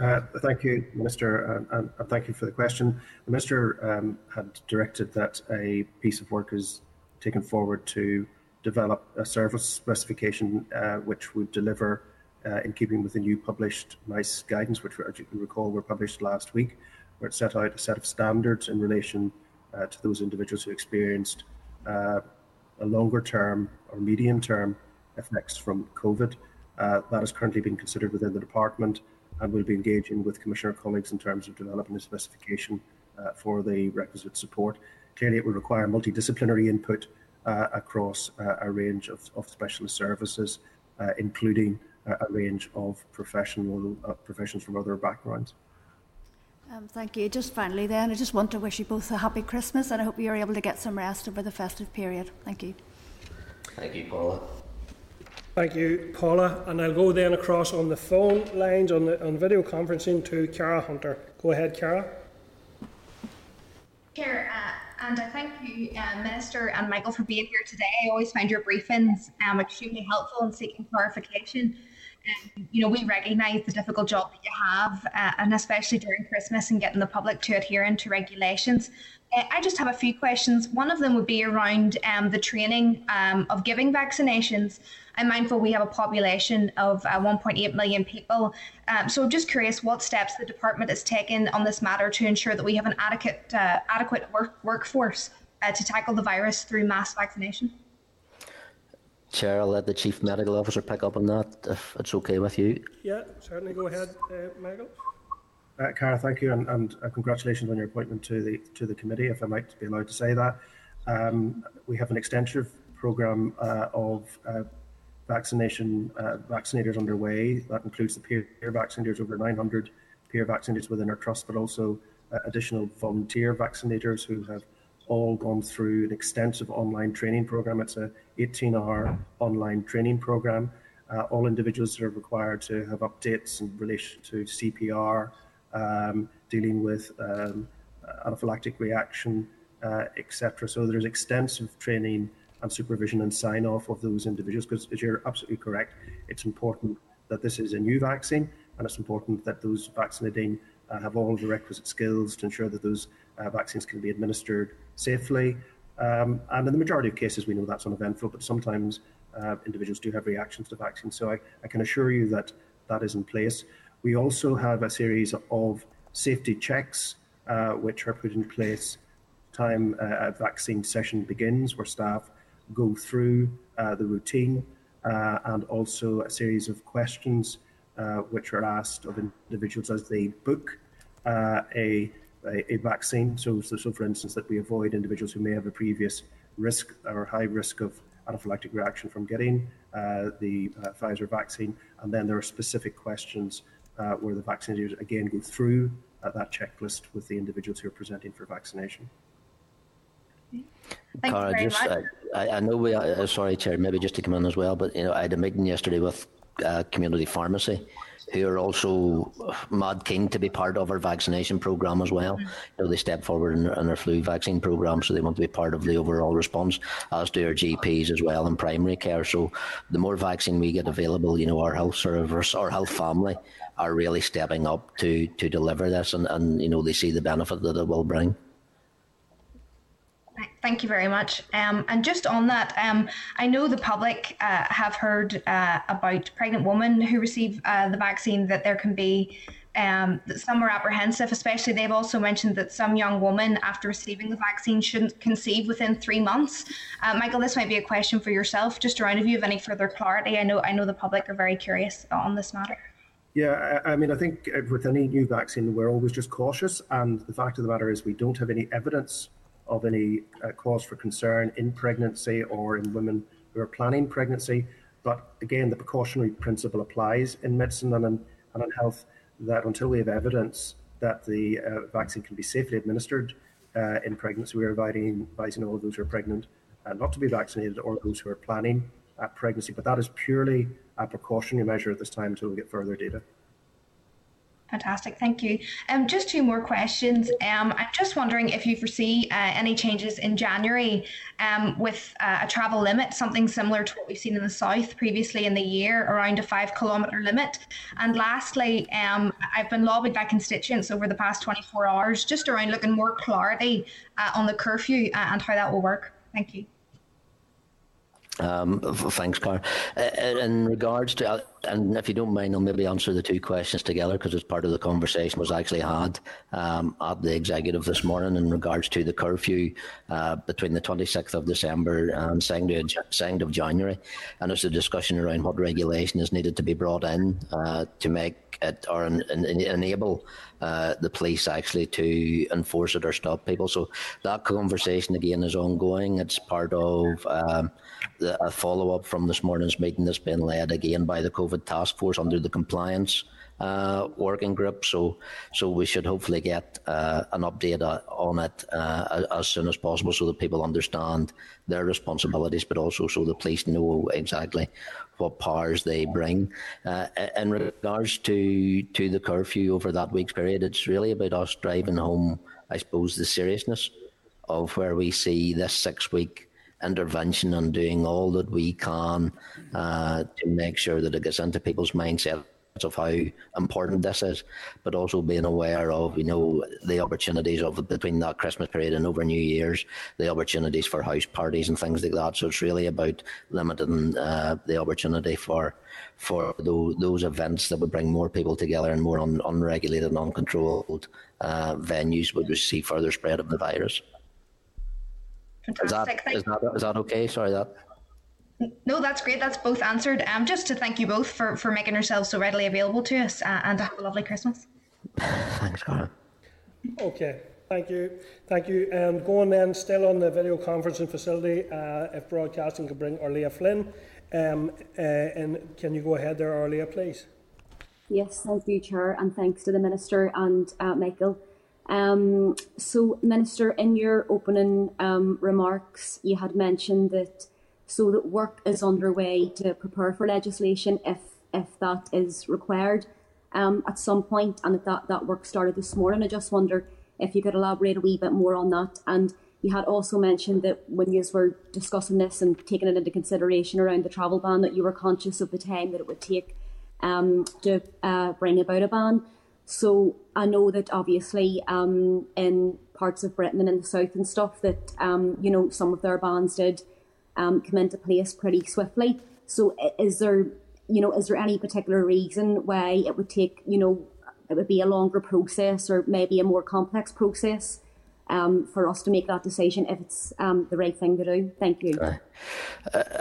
Uh, thank you, Minister, and, and, and, thank you for the question. The Minister um, had directed that a piece of work is taken forward to develop a service specification uh, which would deliver uh, in keeping with the new published NICE guidance, which, as you can recall, were published last week, where it set out a set of standards in relation uh, to those individuals who experienced a longer term or medium term effects from COVID. That is currently being considered within the department and we'll be engaging with Commissioner colleagues in terms of developing a specification uh, for the requisite support. Clearly, it will require multidisciplinary input uh, across uh, a range of, of specialist services, uh, including uh, a range of professional uh, professions from other backgrounds. Um, thank you. Just finally, then, I just want to wish you both a happy Christmas, and I hope you're able to get some rest over the festive period. Thank you. Thank you, Paula. Thank you, Paula. And I'll go then across on the phone lines on, the, on video conferencing to Cara Hunter. Go ahead, Cara. Chair, uh, and I thank you, uh, Minister and Michael, for being here today. I always find your briefings um, extremely helpful in seeking clarification. Um, you know, we recognise the difficult job that you have, uh, and especially during Christmas and getting the public to adhere to regulations. Uh, I just have a few questions. One of them would be around um, the training um, of giving vaccinations. I'm mindful we have a population of uh, 1.8 million people. Um, so I'm just curious what steps the department has taken on this matter to ensure that we have an adequate, uh, adequate work- workforce uh, to tackle the virus through mass vaccination. Chair, I'll let the Chief Medical Officer pick up on that if it's okay with you. Yeah, certainly. Go ahead, uh, Michael. Uh, Cara, thank you, and, and uh, congratulations on your appointment to the to the committee. If I might be allowed to say that, um, we have an extensive program uh, of uh, vaccination uh, vaccinators underway. That includes the peer, peer vaccinators, over 900 peer vaccinators within our trust, but also uh, additional volunteer vaccinators who have all gone through an extensive online training program. It's a 18-hour online training program uh, all individuals are required to have updates in relation to CPR, um, dealing with um, anaphylactic reaction, uh, etc. So there's extensive training and supervision and sign off of those individuals because, as you're absolutely correct, it's important that this is a new vaccine and it's important that those vaccinating uh, have all the requisite skills to ensure that those uh, vaccines can be administered safely. Um, and in the majority of cases, we know that's uneventful, but sometimes uh, individuals do have reactions to vaccines. So I, I can assure you that that is in place. We also have a series of safety checks uh, which are put in place time uh, a vaccine session begins, where staff go through uh, the routine uh, and also a series of questions uh, which are asked of individuals as they book uh, a, a, vaccine. So, so, so, for instance, that we avoid individuals who may have a previous risk or high risk of anaphylactic reaction from getting the Pfizer vaccine. And then there are specific questions where the vaccinators again go through that checklist with the individuals who are presenting for vaccination. Thank Cara, just, uh, I, I, know we, uh, sorry, Chair, maybe just to come in as well, but you know, I had a meeting yesterday with community pharmacy who are also mad keen to be part of our vaccination program as well. Mm-hmm. You know, they step forward in, in, our flu vaccine program, so they want to be part of the overall response, as do our GPs as well in primary care. So the more vaccine we get available, you know, our health service, our health family are really stepping up to to deliver this, and, and you know, they see the benefit that it will bring. Thank you very much. Um, and just on that, um, I know the public uh, have heard uh, about pregnant women who receive uh, the vaccine that there can be um, some are apprehensive, especially they've also mentioned that some young women after receiving the vaccine shouldn't conceive within three months. Uh, Michael, this might be a question for yourself, just around if you have any further clarity. I know I know the public are very curious on this matter. Yeah, I, I mean, I think uh, with any new vaccine, we're always just cautious, and the fact of the matter is, we don't have any evidence of any uh, cause for concern in pregnancy or in women who are planning pregnancy. But again, the precautionary principle applies in medicine and in, and in health that until we have evidence that the uh, vaccine can be safely administered uh, in pregnancy, we are advising, advising all of those who are pregnant uh, not to be vaccinated or those who are planning pregnancy. But that is purely a precautionary measure at this time until we get further data. Fantastic, thank you. Um, just two more questions. Um, I'm just wondering if you foresee uh, any changes in January um, with uh, a travel limit, something similar to what we've seen in the south previously in the year, around a five kilometre limit. And lastly, um, I've been lobbied by constituents over the past 24 hours just around looking more clarity uh, on the curfew uh, and how that will work. Thank you. Um, thanks, Car. Uh, uh, in regards to, uh, and if you don't mind, I'll maybe answer the two questions together because it's part of the conversation was actually had um, at the executive this morning in regards to the curfew uh, between the 26th of December and 2nd of January. And there's a discussion around what regulation is needed to be brought in uh, to make it or en- en- enable uh, the police actually to enforce it or stop people. So that conversation again is ongoing. It's part of um, a follow up from this morning's meeting that's been led again by the COVID task force under the compliance uh, working group. So, so we should hopefully get uh, an update uh, on it uh, as soon as possible, so that people understand their responsibilities, but also so the police know exactly what powers they bring. Uh, in regards to to the curfew over that week's period, it's really about us driving home, I suppose, the seriousness of where we see this six week intervention and doing all that we can uh, to make sure that it gets into people's mindset of how important this is, but also being aware of you know the opportunities of between that Christmas period and over New Year's, the opportunities for house parties and things like that. So it's really about limiting uh, the opportunity for for those, those events that would bring more people together and more un, unregulated, and uncontrolled uh, venues would see further spread of the virus. Fantastic. Is that, is that, is that okay? Sorry, that. No, that's great. That's both answered. Um, just to thank you both for, for making yourselves so readily available to us uh, and to have a lovely Christmas. Thanks, Cara. Okay, thank you. Thank you. And going then, still on the video conferencing facility, uh, if broadcasting could bring Órlaithí Flynn. Um, uh, and can you go ahead there, Orlia, please? Yes, thank you, Chair, and thanks to the Minister and uh, Michael. Um, so, Minister, in your opening um, remarks, you had mentioned that so that work is underway to prepare for legislation if if that is required um, at some point, and if that that work started this morning. I just wonder if you could elaborate a wee bit more on that. And you had also mentioned that when you were discussing this and taking it into consideration around the travel ban, that you were conscious of the time that it would take um, to uh, bring about a ban. So I know that obviously um, in parts of Britain and in the south and stuff that um, you know some of their bans did um, come into place pretty swiftly. So is there you know is there any particular reason why it would take you know it would be a longer process or maybe a more complex process um, for us to make that decision if it's um, the right thing to do. Thank you. Uh,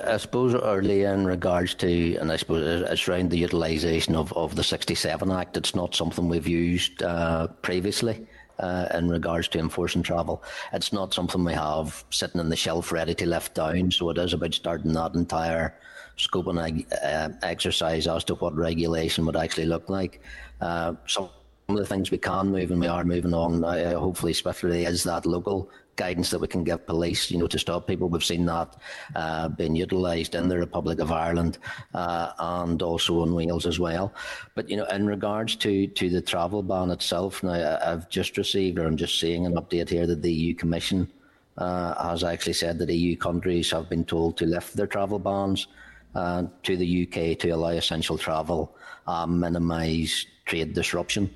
I suppose earlier in regards to, and I suppose it's around the utilisation of, of the 67 Act, it's not something we've used uh, previously. Uh, in regards to enforcing travel, it's not something we have sitting on the shelf ready to lift down. So it is about starting that entire scope and uh, exercise as to what regulation would actually look like. Uh, some of the things we can move and we are moving on uh, hopefully swiftly is that local guidance that we can give police, you know, to stop people. We've seen that uh, being utilised in the Republic of Ireland uh, and also in Wales as well. But you know, in regards to to the travel ban itself, now I've just received, or I'm just seeing an update here that the EU Commission uh, has actually said that EU countries have been told to lift their travel bans uh, to the UK to allow essential travel, minimise trade disruption.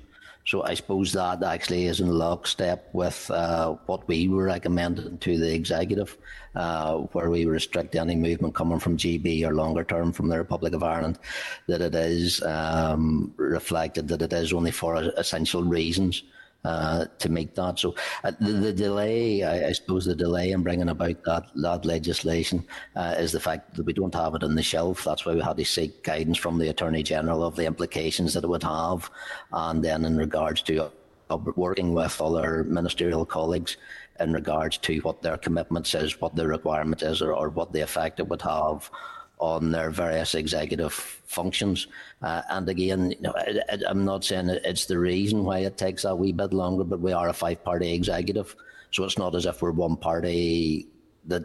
So I suppose that actually is in lockstep with uh, what we were recommending to the executive, uh, where we restrict any movement coming from GB or longer term from the Republic of Ireland, that it is um, reflected that it is only for essential reasons uh, to make that. So uh, the, the, delay, I, I, suppose, the delay in bringing about that, that legislation uh, is the fact that we don't have it on the shelf. That's why we had to seek guidance from the Attorney General of the implications that it would have, and then in regards to uh, working with other ministerial colleagues in regards to what their commitments is, what their requirement is, or, or what the effect it would have on their various executive functions. Uh, and again, you know, I, am not saying it's the reason why it takes a wee bit longer, but we are a five-party executive, so it's not as if we're one party that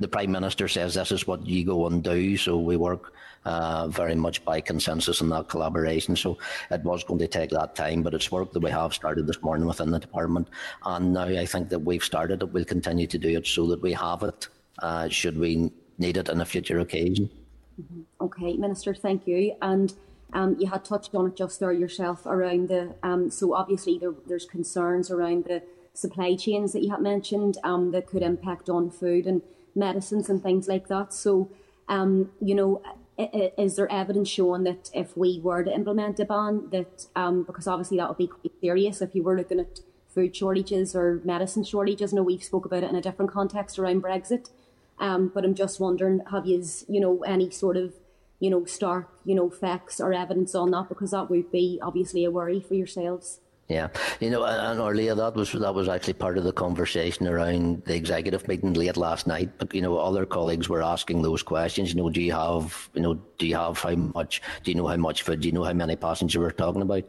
the prime minister says this is what you go and do. So we work uh, very much by consensus and that collaboration. So it was going to take that time, but it's work that we have started this morning within the department, and now I think that we've started it. We'll continue to do it so that we have it. Uh, should we needed on a future occasion. Mm-hmm. Okay, Minister, thank you. And um, you had touched on it just there yourself around the. Um, so obviously there, there's concerns around the supply chains that you had mentioned um, that could impact on food and medicines and things like that. So, um, you know, is there evidence showing that if we were to implement a ban, that um, because obviously that would be quite serious if you were looking at food shortages or medicine shortages. Know we've spoke about it in a different context around Brexit. Um, but I'm just wondering, have you, you know, any sort of, you know, stark, you know, facts or evidence on that? Because that would be obviously a worry for yourselves. Yeah, you know, and earlier that was that was actually part of the conversation around the executive meeting late last night. But you know, other colleagues were asking those questions. You know, do you have, you know, do you have how much? Do you know how much food? Do you know how many passengers we're talking about?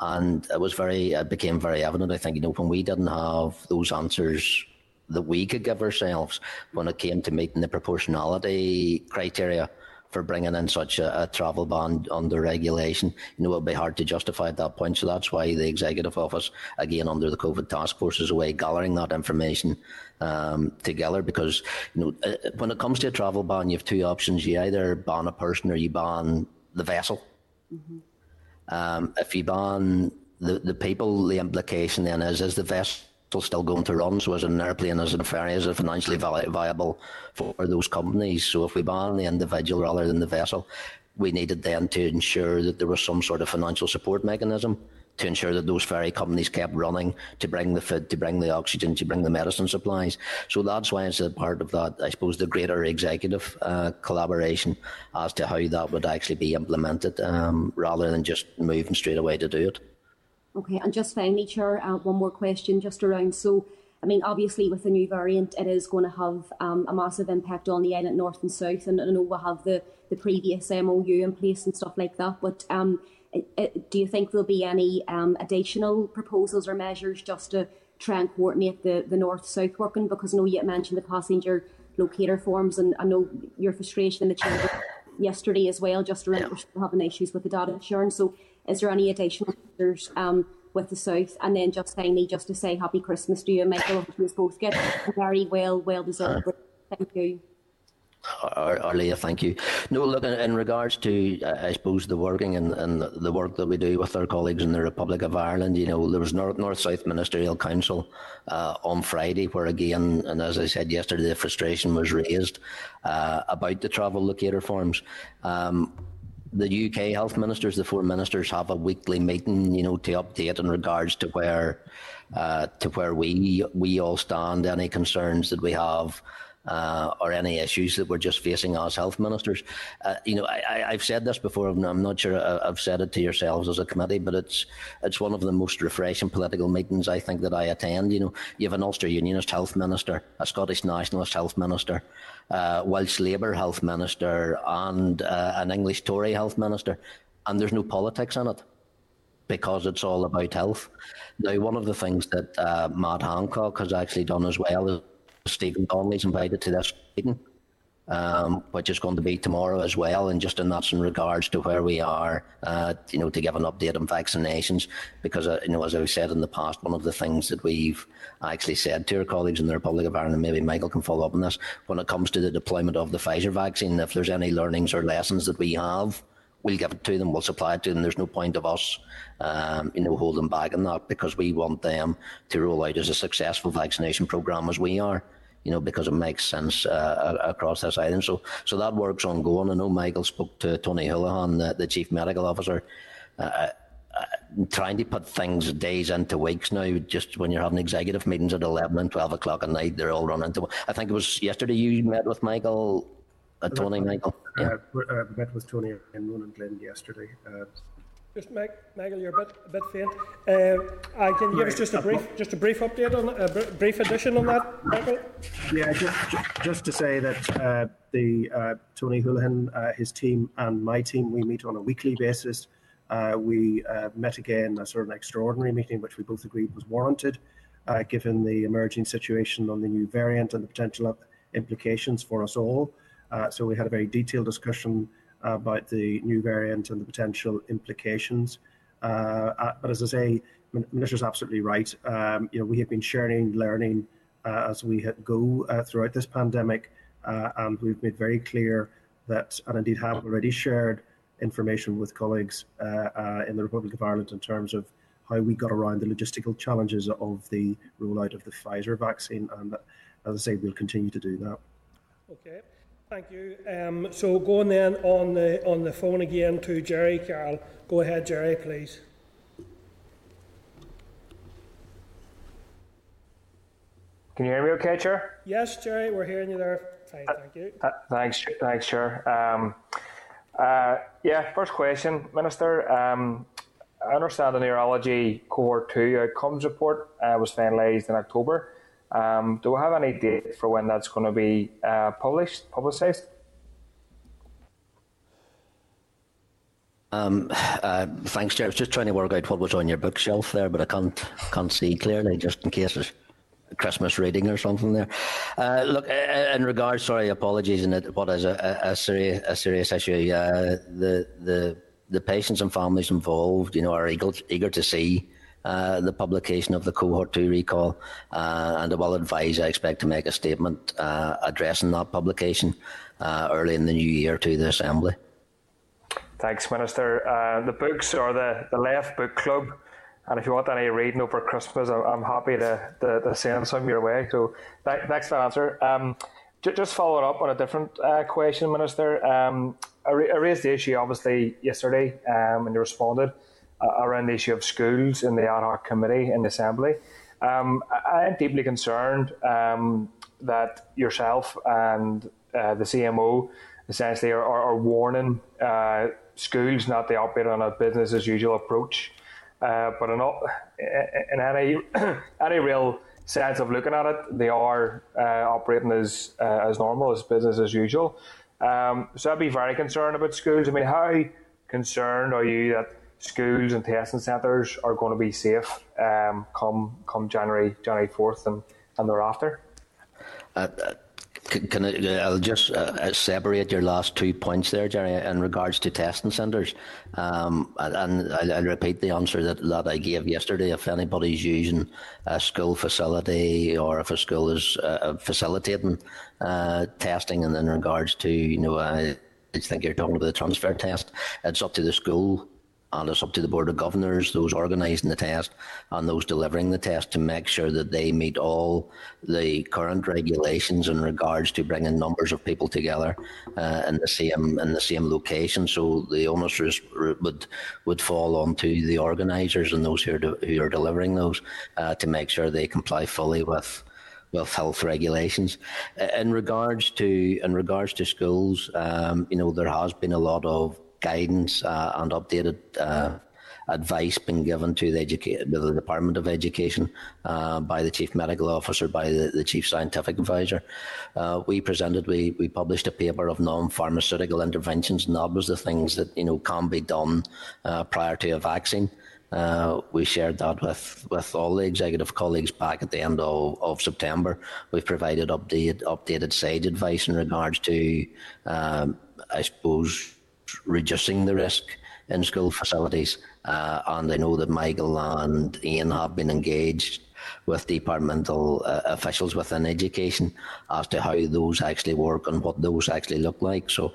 And it was very, it became very evident. I think you know when we didn't have those answers that we could give ourselves when it came to meeting the proportionality criteria for bringing in such a, a, travel ban under regulation. You know, it would be hard to justify at that point. So that's why the Executive Office, again under the COVID Task Force, is away gathering that information um, together. Because you know, uh, when it comes to a travel ban, you have two options: you either ban a person or you ban the vessel. Mm-hmm. Um, if you ban the the people, the implication then is is the vessel still going to run. So as an airplane, as a ferry, is financially viable for those companies? So if we ban the individual rather than the vessel, we needed then to ensure that there was some sort of financial support mechanism to ensure that those ferry companies kept running to bring the food, to bring the oxygen, to bring the medicine supplies. So that's why it's a part of that, I suppose, the greater executive uh, collaboration as to how that would actually be implemented um, rather than just moving straight away to do it. Okay, and just finally, Chair, uh, one more question just around. So, I mean, obviously, with the new variant, it is going to have um, a massive impact on the island north and south. And I know we'll have the, the previous MOU in place and stuff like that. But um, it, it, do you think there'll be any um, additional proposals or measures just to try and coordinate the, the north south working? Because I know you mentioned the passenger locator forms, and I know your frustration in the chamber yesterday as well, just around we're having issues with the data insurance. So, is there any additional measures um, with the South? And then just finally, just to say Happy Christmas to you and Michael, you both get very well, well deserved. Thank you. Órlaithí, thank you. No, look, in, in regards to, uh, I suppose, the working and, and the work that we do with our colleagues in the Republic of Ireland, you know, there was North, North South Ministerial Council uh, on Friday, where again, and as I said yesterday, the frustration was raised uh, about the travel locator forms. Um, the UK health ministers, the four ministers, have a weekly meeting, you know, to update in regards to where uh, to where we we all stand, any concerns that we have uh, or any issues that we're just facing as health ministers. Uh, you know, I, have said this before, I'm not sure I've said it to yourselves as a committee, but it's it's one of the most refreshing political meetings I think that I attend. You know, you have an Ulster Unionist health minister, a Scottish Nationalist health minister, uh, Welsh Labour health minister, and uh, an English Tory health minister, and there's no politics in it because it's all about health. Now, one of the things that uh, Matt Hancock has actually done as well is Stephen Donnelly's invited to this meeting, um, which is going to be tomorrow as well. And just in that's in regards to where we are, uh, you know, to give an update on vaccinations, because uh, you know, as I've said in the past, one of the things that we've actually said to our colleagues in the Republic of Ireland, maybe Michael can follow up on this, when it comes to the deployment of the Pfizer vaccine, if there's any learnings or lessons that we have we'll give it to them, we'll supply it to them. There's no point of us, um, you know, holding back on that because we want them to roll out as a successful vaccination program as we are you know, because it makes sense uh, across this island. So, so that work's ongoing. I know Michael spoke to Tony Holohan, the, the chief medical officer, uh, uh, trying to put things days into weeks now. Just when you're having executive meetings at eleven and twelve o'clock at night, they're all running to. I think it was yesterday you met with Michael. Uh, Tony, Michael. Yeah. Uh, met with Tony and Ronan Glynn yesterday. Just Michael, you're a bit a bit faint. Uh, uh, can you give us just a brief just a brief update on a brief addition on that, Michael? Yeah, just just to say that uh, the uh, Tony Holohan, uh, his team, and my team, we meet on a weekly basis. Uh, we met again a sort of an extraordinary meeting, which we both agreed was warranted, given the emerging situation on the new variant and the potential implications for us all. so we had a very detailed discussion about the new variant and the potential implications. Uh, uh but as I say, Minister's absolutely right. Um, you know, we have been sharing, learning uh, as we go uh, throughout this pandemic, uh, and we've made very clear that, and indeed have already shared information with colleagues uh, in the Republic of Ireland in terms of how we got around the logistical challenges of the rollout of the Pfizer vaccine. And as I say, we'll continue to do that. Okay. Thank you. Um, so going then on the on the phone again to Gerry Carroll. Go ahead, Gerry, please. Can you hear me okay, Chair? Yes, Gerry, we're hearing you there. Fine, thank you. Uh, thanks, thanks, Chair. Um, uh, yeah, first question, Minister. Um, I understand the neurology cohort 2 outcomes report uh, was finalised in October. Um, do we have any date for when that's going to be uh, published, publicised? Um, uh, thanks, Chair. I was just trying to work out what was on your bookshelf there, but I can't can't see clearly, just in case it's Christmas reading or something there. Uh, look, uh, uh, in regards, sorry, apologies, and what is a, a, serious a serious issue. Uh, the the the patients and families involved, you know, are eager eager to see uh, the publication of the cohort 2 recall, uh, and I will advise I expect to make a statement uh, addressing that publication uh, early in the new year to the Assembly. Thanks, Minister. Uh, the books are the, the Left Book Club, and if you want any reading over Christmas, I'm happy to, to, to send some your way. So th- thanks for the answer. Um, just following up on a different question, Minister. Um, I, I, raised the issue obviously yesterday um, and you responded around the issue of schools in the ad hoc committee in the assembly. Um, I am deeply concerned um, that yourself and uh, the CMO essentially are, are, are warning uh, schools not to operate on a business as usual approach, uh, but in, all, in any any real sense of looking at it, they are uh, operating as uh, as normal as business as usual. Um, so I'd be very concerned about schools. I mean, how concerned are you that schools and testing centres are going to be safe um, come come January January fourth and, and thereafter. Uh, uh, Can, I, I'll just uh, separate your last two points there, Gerry, in regards to testing centres. Um, and I'll, I'll, repeat the answer that, that I gave yesterday. If anybody's using a school facility or if a school is uh, facilitating uh, testing, and in regards to, you know, I think you're talking about the transfer test, it's up to the school and it's up to the Board of Governors, those organising the test and those delivering the test to make sure that they meet all the current regulations in regards to bringing numbers of people together uh, in the same in the same location. So the onus would would fall onto the organisers and those who are, de- who are delivering those uh, to make sure they comply fully with with health regulations. In regards to in regards to schools, um, you know there has been a lot of guidance uh, and updated uh, advice being given to the, educa- the Department of Education uh, by the Chief Medical Officer, by the, the Chief Scientific Advisor. Uh, we presented, we, we published a paper of non-pharmaceutical interventions, and that was the things that you know can be done uh, prior to a vaccine. Uh, we shared that with, with all the executive colleagues back at the end of, of September. We've provided updated updated SAGE advice in regards to, um, I suppose, reducing the risk in school facilities. Uh, and I know that Michael and Ian have been engaged with departmental uh, officials within education as to how those actually work and what those actually look like. So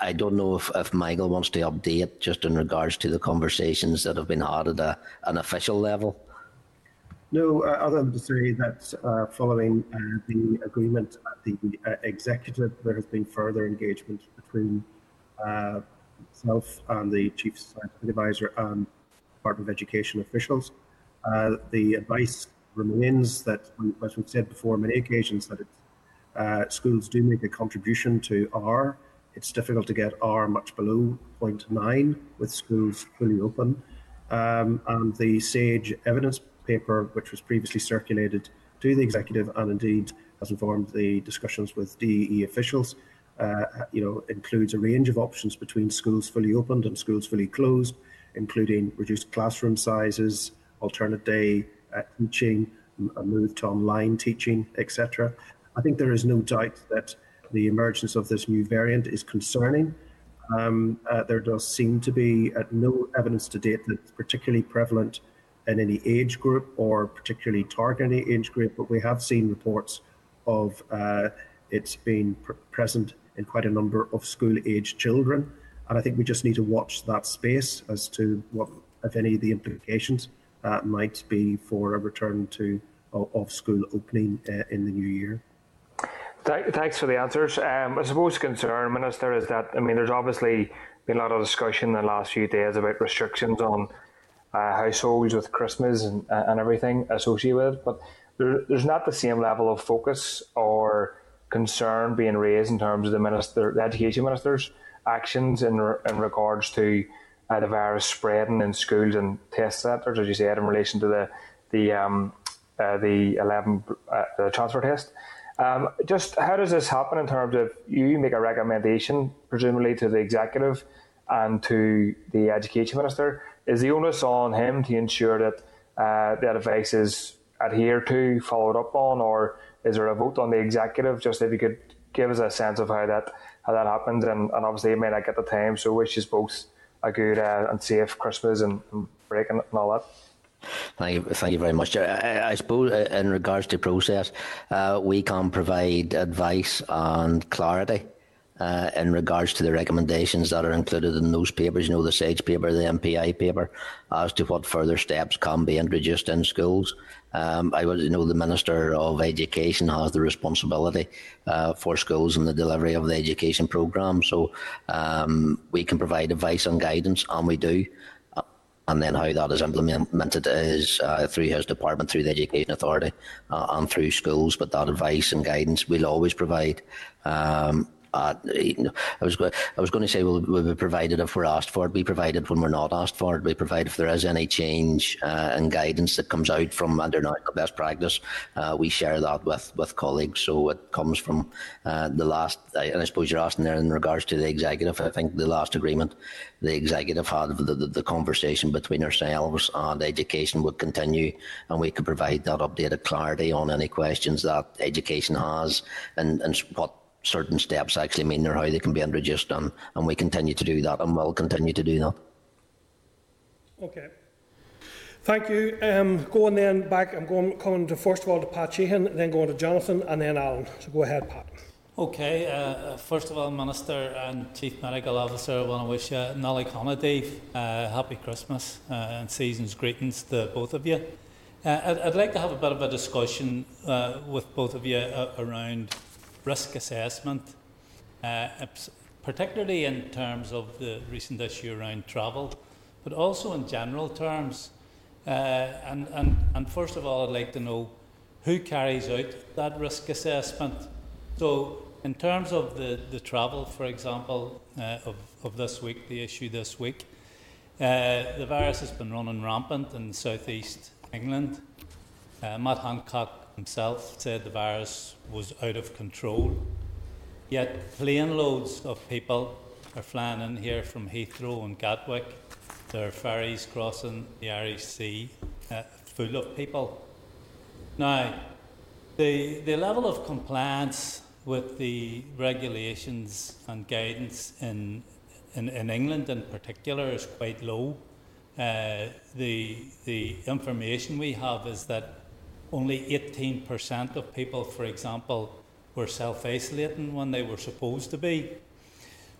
I don't know if, if Michael wants to update just in regards to the conversations that have been had at a, an official level. No, uh, other than to say that uh, following uh, the agreement at the uh, executive, there has been further engagement between uh, myself and the Chief Scientific Advisor and Department of Education officials. Uh, the advice remains that, as we've said before on many occasions, that uh, schools do make a contribution to R. It's difficult to get R much below 0.9 with schools fully open. Um, and the SAGE evidence paper, which was previously circulated to the executive and indeed has informed the discussions with DEE officials, you know, includes a range of options between schools fully opened and schools fully closed, including reduced classroom sizes, alternate day uh, teaching, a move to online teaching, etc. I think there is no doubt that the emergence of this new variant is concerning. Um, uh, there does seem to be uh, no evidence to date that it's particularly prevalent in any age group or particularly targeting any age group, but we have seen reports of uh, it's being pr- present in quite a number of school age children. And I think we just need to watch that space as to what, if any, the implications uh, might be for a return to of school opening uh, in the new year. Thanks for the answers. Um, I suppose concern, Minister, is that I mean, there's obviously been a lot of discussion in the last few days about restrictions on uh, households with Christmas and, and everything associated with it, but there, there's not the same level of focus or concern being raised in terms of the minister, the education minister's actions in in regards to uh, the virus spreading in schools and test centres, as you said, in relation to the the um, uh, the eleven uh, the transfer test. Um, just how does this happen in terms of you make a recommendation, presumably to the executive and to the education minister? Is the onus on him to ensure that uh, that advice is adhered to, followed up on, or is there a vote on the executive? Just if you could give us a sense of how that how that happens, and, and obviously you may not get the time, so wish you both a good uh, and safe Christmas and, and break and, and all that. Thank you, thank you very much. I, I suppose uh, in regards to process, uh, we can provide advice and clarity uh, in regards to the recommendations that are included in those papers, you know, the SAGE paper, the NPI paper, as to what further steps can be introduced in schools. Um, I would you know the Minister of Education has the responsibility uh, for schools and the delivery of the education programme. So um, we can provide advice and guidance, and we do. And then how that is implemented is uh, through his department, through the Education Authority, uh, and through schools. But that advice and guidance we'll always provide. Um, uh, I was going to say we'll, be provided if we're asked for it. Be provided when we're not asked for it. Be provided if there is any change uh, in guidance that comes out from international best practice. Uh, we share that with with colleagues. So it comes from the last. And I suppose you're asking there in regards to the executive. I think the last agreement the executive had the, the, the conversation between ourselves and education would continue, and we could provide that updated clarity on any questions that education has and and what certain steps actually mean or how they can be introduced and, and we continue to do that and will continue to do that. Okay. Thank you. Um, going then back, I'm going coming to first of all to Pat Sheehan, then going to Jonathan and then Alan. So go ahead, Pat. Okay, uh, first of all, Minister and Chief Medical Officer, I want to wish you Nollaig Shona Daoibh, uh, happy Christmas uh, and season's greetings to both of you. Uh, I'd, I'd, like to have a bit of a discussion uh, with both of you uh, around risk assessment, uh, particularly in terms of the recent issue around travel, but also in general terms. Uh, and, and, and first of all, I'd like to know who carries out that risk assessment. So, in terms of the, the travel, for example, uh, of, of this week, the issue this week, uh, the virus has been running rampant in southeast England. Uh, Matt Hancock himself said the virus was out of control. Yet plane loads of people are flying in here from Heathrow and Gatwick. There are ferries crossing the Irish Sea uh, full of people. Now, the, the level of compliance with the regulations and guidance in, in, in England in particular is quite low. Uh, the, the information we have is that only 18% of people, for example, were self isolating when they were supposed to be.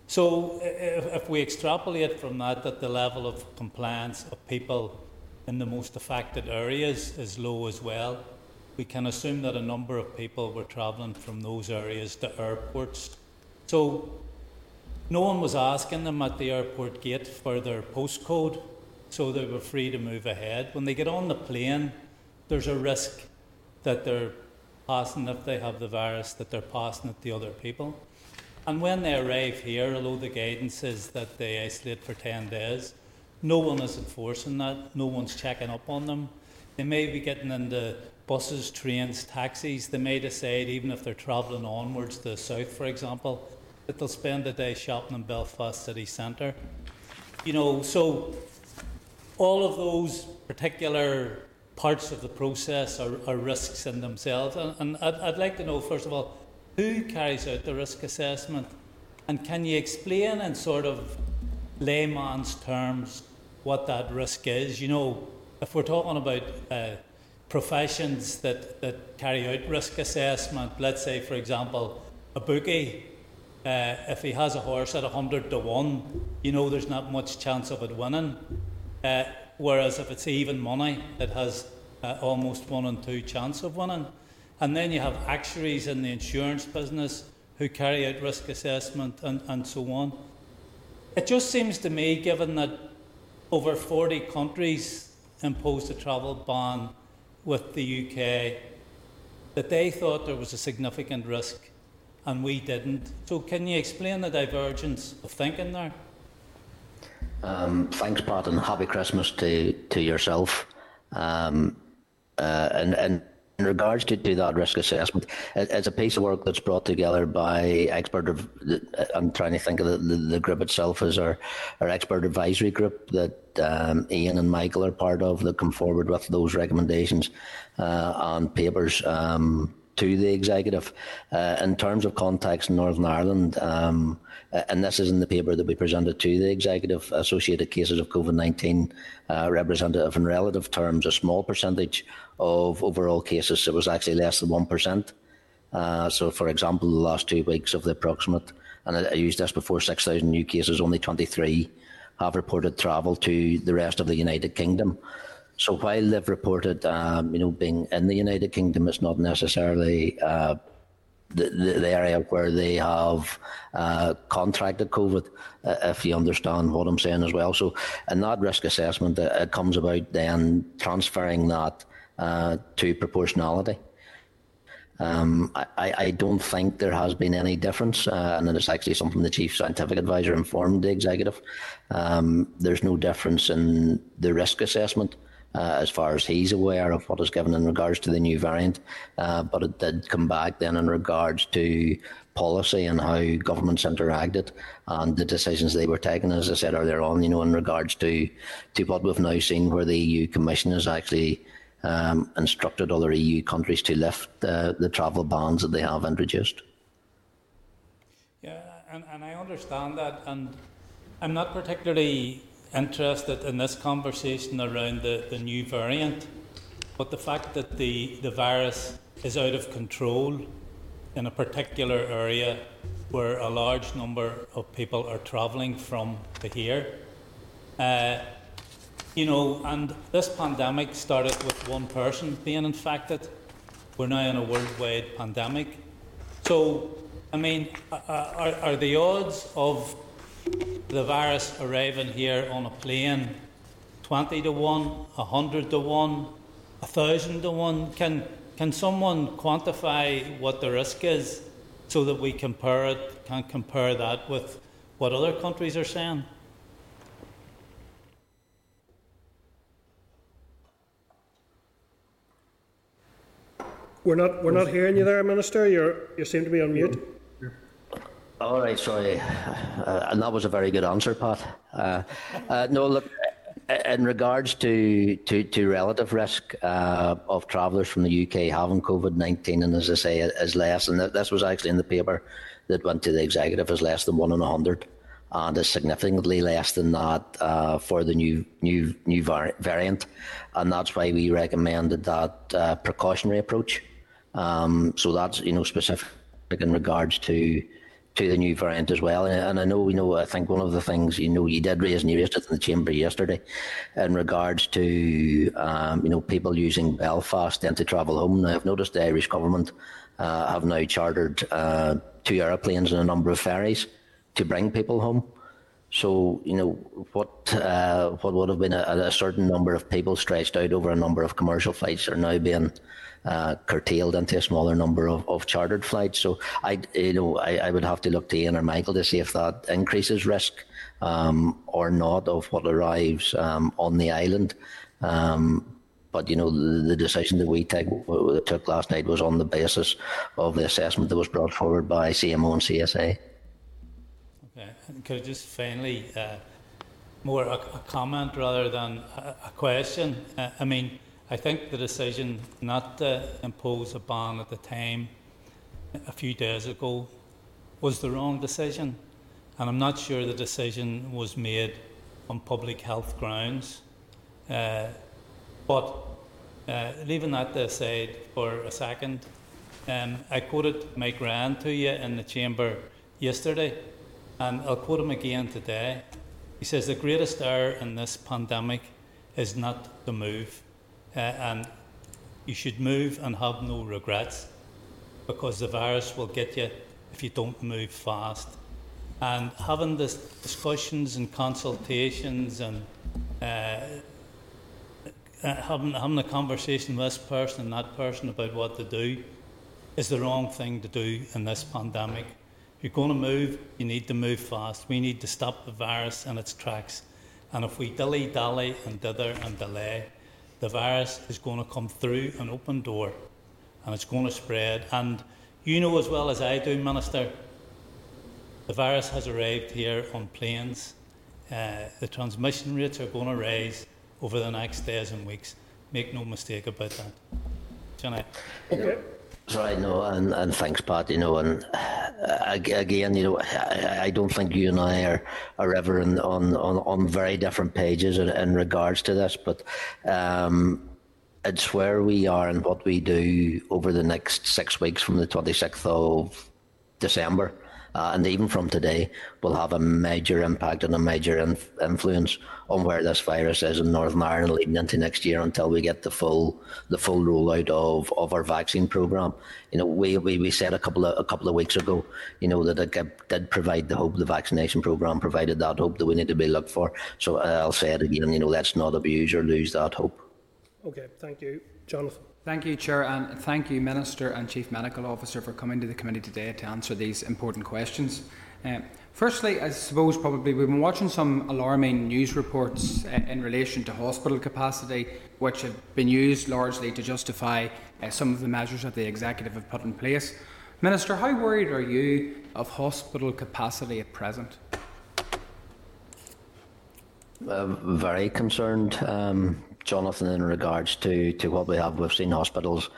So, if, we extrapolate from that, that the level of compliance of people in the most affected areas is low as well, we can assume that a number of people were travelling from those areas to airports. So, no one was asking them at the airport gate for their postcode, so they were free to move ahead. When they get on the plane, there's a risk that they're passing, if they have the virus, that they're passing it to other people. And when they arrive here, although the guidance is that they isolate for 10 days, no one is enforcing that, no one's checking up on them. They may be getting into buses, trains, taxis. They may decide, even if they're travelling onwards to the south, for example, that they'll spend a day shopping in Belfast city centre. You know, so all of those particular parts of the process are, are risks in themselves. And, and I'd, I'd, like to know, first of all, who carries out the risk assessment? And can you explain in sort of layman's terms what that risk is? You know, if we're talking about uh, professions that, that carry out risk assessment, let's say, for example, a bookie. Uh, if he has a horse at 100 to 1, you know there's not much chance of it winning. Uh, whereas if it's even money, it has uh, almost one in two chance of winning. And then you have actuaries in the insurance business who carry out risk assessment and, and so on. It just seems to me, given that over 40 countries imposed a travel ban with the UK, that they thought there was a significant risk and we didn't. So, can you explain the divergence of thinking there? Um, thanks, Pat, and happy Christmas to, to yourself. Um, uh, and, and in regards to, to that risk assessment, it, it's a piece of work that's brought together by expert. I'm trying to think of the, the, the, group itself as our, our expert advisory group that um, Ian and Michael are part of that come forward with those recommendations uh, on papers. Um, to the executive. Uh, in terms of contacts in Northern Ireland, um, and this is in the paper that we presented to the executive, associated cases of COVID 19 uh, representative in relative terms a small percentage of overall cases. It was actually less than 1%. Uh, so, for example, the last two weeks of the approximate, and I, I used this before 6,000 new cases, only 23 have reported travel to the rest of the United Kingdom. So while they've reported, um, you know, being in the United Kingdom, it's not necessarily uh, the, the, the, area where they have uh, contracted COVID, uh, if you understand what I'm saying as well. So in that risk assessment, uh, it comes about then transferring that uh, to proportionality. Um, I, I don't think there has been any difference, uh, and it's actually something the chief scientific advisor informed the executive. Um, there's no difference in the risk assessment. Uh, as far as he's aware of what is given in regards to the new variant, uh, but it did come back then in regards to policy and how governments interacted and the decisions they were taking, as I said earlier on, you know, in regards to, to what we've now seen where the EU Commission has actually um, instructed other EU countries to lift uh, the travel bans that they have introduced. Yeah, and, and I understand that, and I'm not particularly interested in this conversation around the, the new variant, but the fact that the, the virus is out of control in a particular area where a large number of people are travelling from to here. Uh, you know, and this pandemic started with one person being infected. We're now in a worldwide pandemic. So, I mean, are, are the odds of the virus arriving here on a plane 20 to 1, 100 to 1, 1,000 to 1? Can, can someone quantify what the risk is so that we compare it, can compare that with what other countries are saying? We're not, we're not hearing you there, Minister. You're, you seem to be on mute. All right, sorry. Uh, and that was a very good answer, Pat. Uh, uh, no, look, in regards to, to, to relative risk uh, of travellers from the UK having COVID 19, and as I say, is less, and this was actually in the paper that went to the executive, is less than 1 in 100 and is significantly less than that uh, for the new new new variant, and that's why we recommended that uh, precautionary approach. Um, so that's you know specific in regards to to the new variant as well. And I know, you know, I think one of the things, you know, you did raise and you raised it in the chamber yesterday in regards to, um, you know, people using Belfast then to travel home. Now, I've noticed the Irish government uh, have now chartered uh, two aeroplanes and a number of ferries to bring people home. So, you know, what uh, what would have been a, a certain number of people stretched out over a number of commercial flights are now being uh, curtailed into a smaller number of, of chartered flights. So I, you know, I, I would have to look to Ian or Michael to see if that increases risk um, or not of what arrives um, on the island. Um, but you know, the, the, decision that we take, took last night was on the basis of the assessment that was brought forward by CMO and CSA. Okay, could I just finally, uh, more a, a, comment rather than a, a question? Uh, I mean, I think the decision not to impose a ban at the time, a few days ago, was the wrong decision. And I'm not sure the decision was made on public health grounds. Uh, but uh, leaving that aside for a second, um, I quoted Mike Ryan to you in the chamber yesterday, and I'll quote him again today. He says, The greatest error in this pandemic is not to move uh, and you should move and have no regrets because the virus will get you if you don't move fast. And having this discussions and consultations and uh, uh, having, having a conversation with this person and that person about what to do is the wrong thing to do in this pandemic. You're going to move, you need to move fast. We need to stop the virus in its tracks. And if we dilly dally and dither and delay, the virus is going to come through an open door and it's going to spread. And you know as well as I do, Minister, the virus has arrived here on planes. Uh, the transmission rates are going to rise over the next days and weeks. Make no mistake about that. Jenny. Okay. Right, no, and, and thanks, Pat. You know, and uh, again, you know, I, I don't think you and I are, are ever in, on, on on very different pages in, in regards to this, but um, it's where we are and what we do over the next six weeks from the twenty sixth of December uh, and even from today, will have a major impact and a major inf- influence on where this virus is in Northern Ireland leading into next year until we get the full the full rollout of, of our vaccine program. You know, we, we, we said a couple of a couple of weeks ago, you know, that it did provide the hope. The vaccination program provided that hope that we need to be looked for. So uh, I'll say it again. You know, let's not abuse or lose that hope. Okay, thank you, Jonathan. Thank you, Chair, and thank you, Minister and Chief Medical Officer, for coming to the committee today to answer these important questions. Uh, firstly, I suppose probably we've been watching some alarming news reports uh, in relation to hospital capacity, which have been used largely to justify uh, some of the measures that the executive have put in place. Minister, how worried are you of hospital capacity at present? Uh, very concerned, um, Jonathan, in regards to, to what we have. We've seen hospitals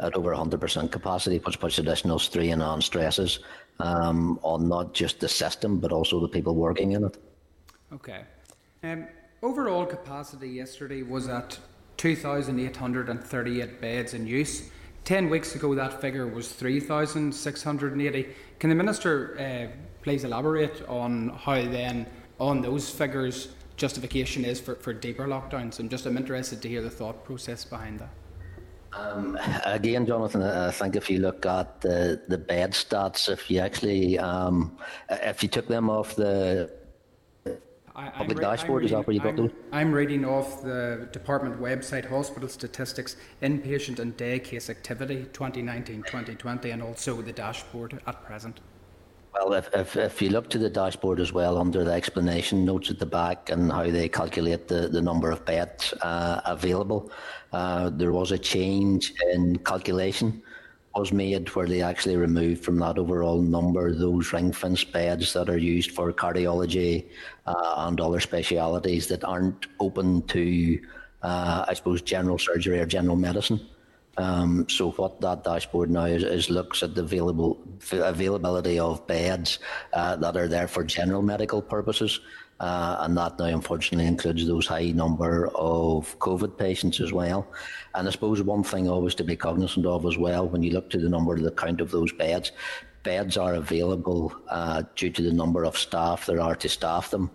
at over 100% capacity, which puts additional strain and stresses um, on not just the system, but also the people working in it. Okay. Um, overall capacity yesterday was at 2,838 beds in use. Ten weeks ago, that figure was 3,680. Can the Minister uh, please elaborate on how then, on those figures, justification is for, for deeper lockdowns. I'm just I'm interested to hear the thought process behind that. Um, again, Jonathan, I think if you look at the, the bed stats, if you actually um, if you took them off the I, public re- dashboard, reading, is that where you got I'm, I'm reading off the department website, hospital statistics, inpatient and day case activity 2019-2020, and also the dashboard at present. Well, if, if, if you look to the dashboard as well, under the explanation notes at the back and how they calculate the, the number of beds uh, available, uh, there was a change in calculation was made where they actually removed from that overall number those ring fence beds that are used for cardiology uh, and other specialities that aren't open to, uh, I suppose, general surgery or general medicine. Um, so what that dashboard now is, is, looks at the available availability of beds uh, that are there for general medical purposes, uh, and that now unfortunately includes those high number of COVID patients as well. And I suppose one thing always to be cognizant of as well when you look to the number of the count of those beds, beds are available uh, due to the number of staff there are to staff them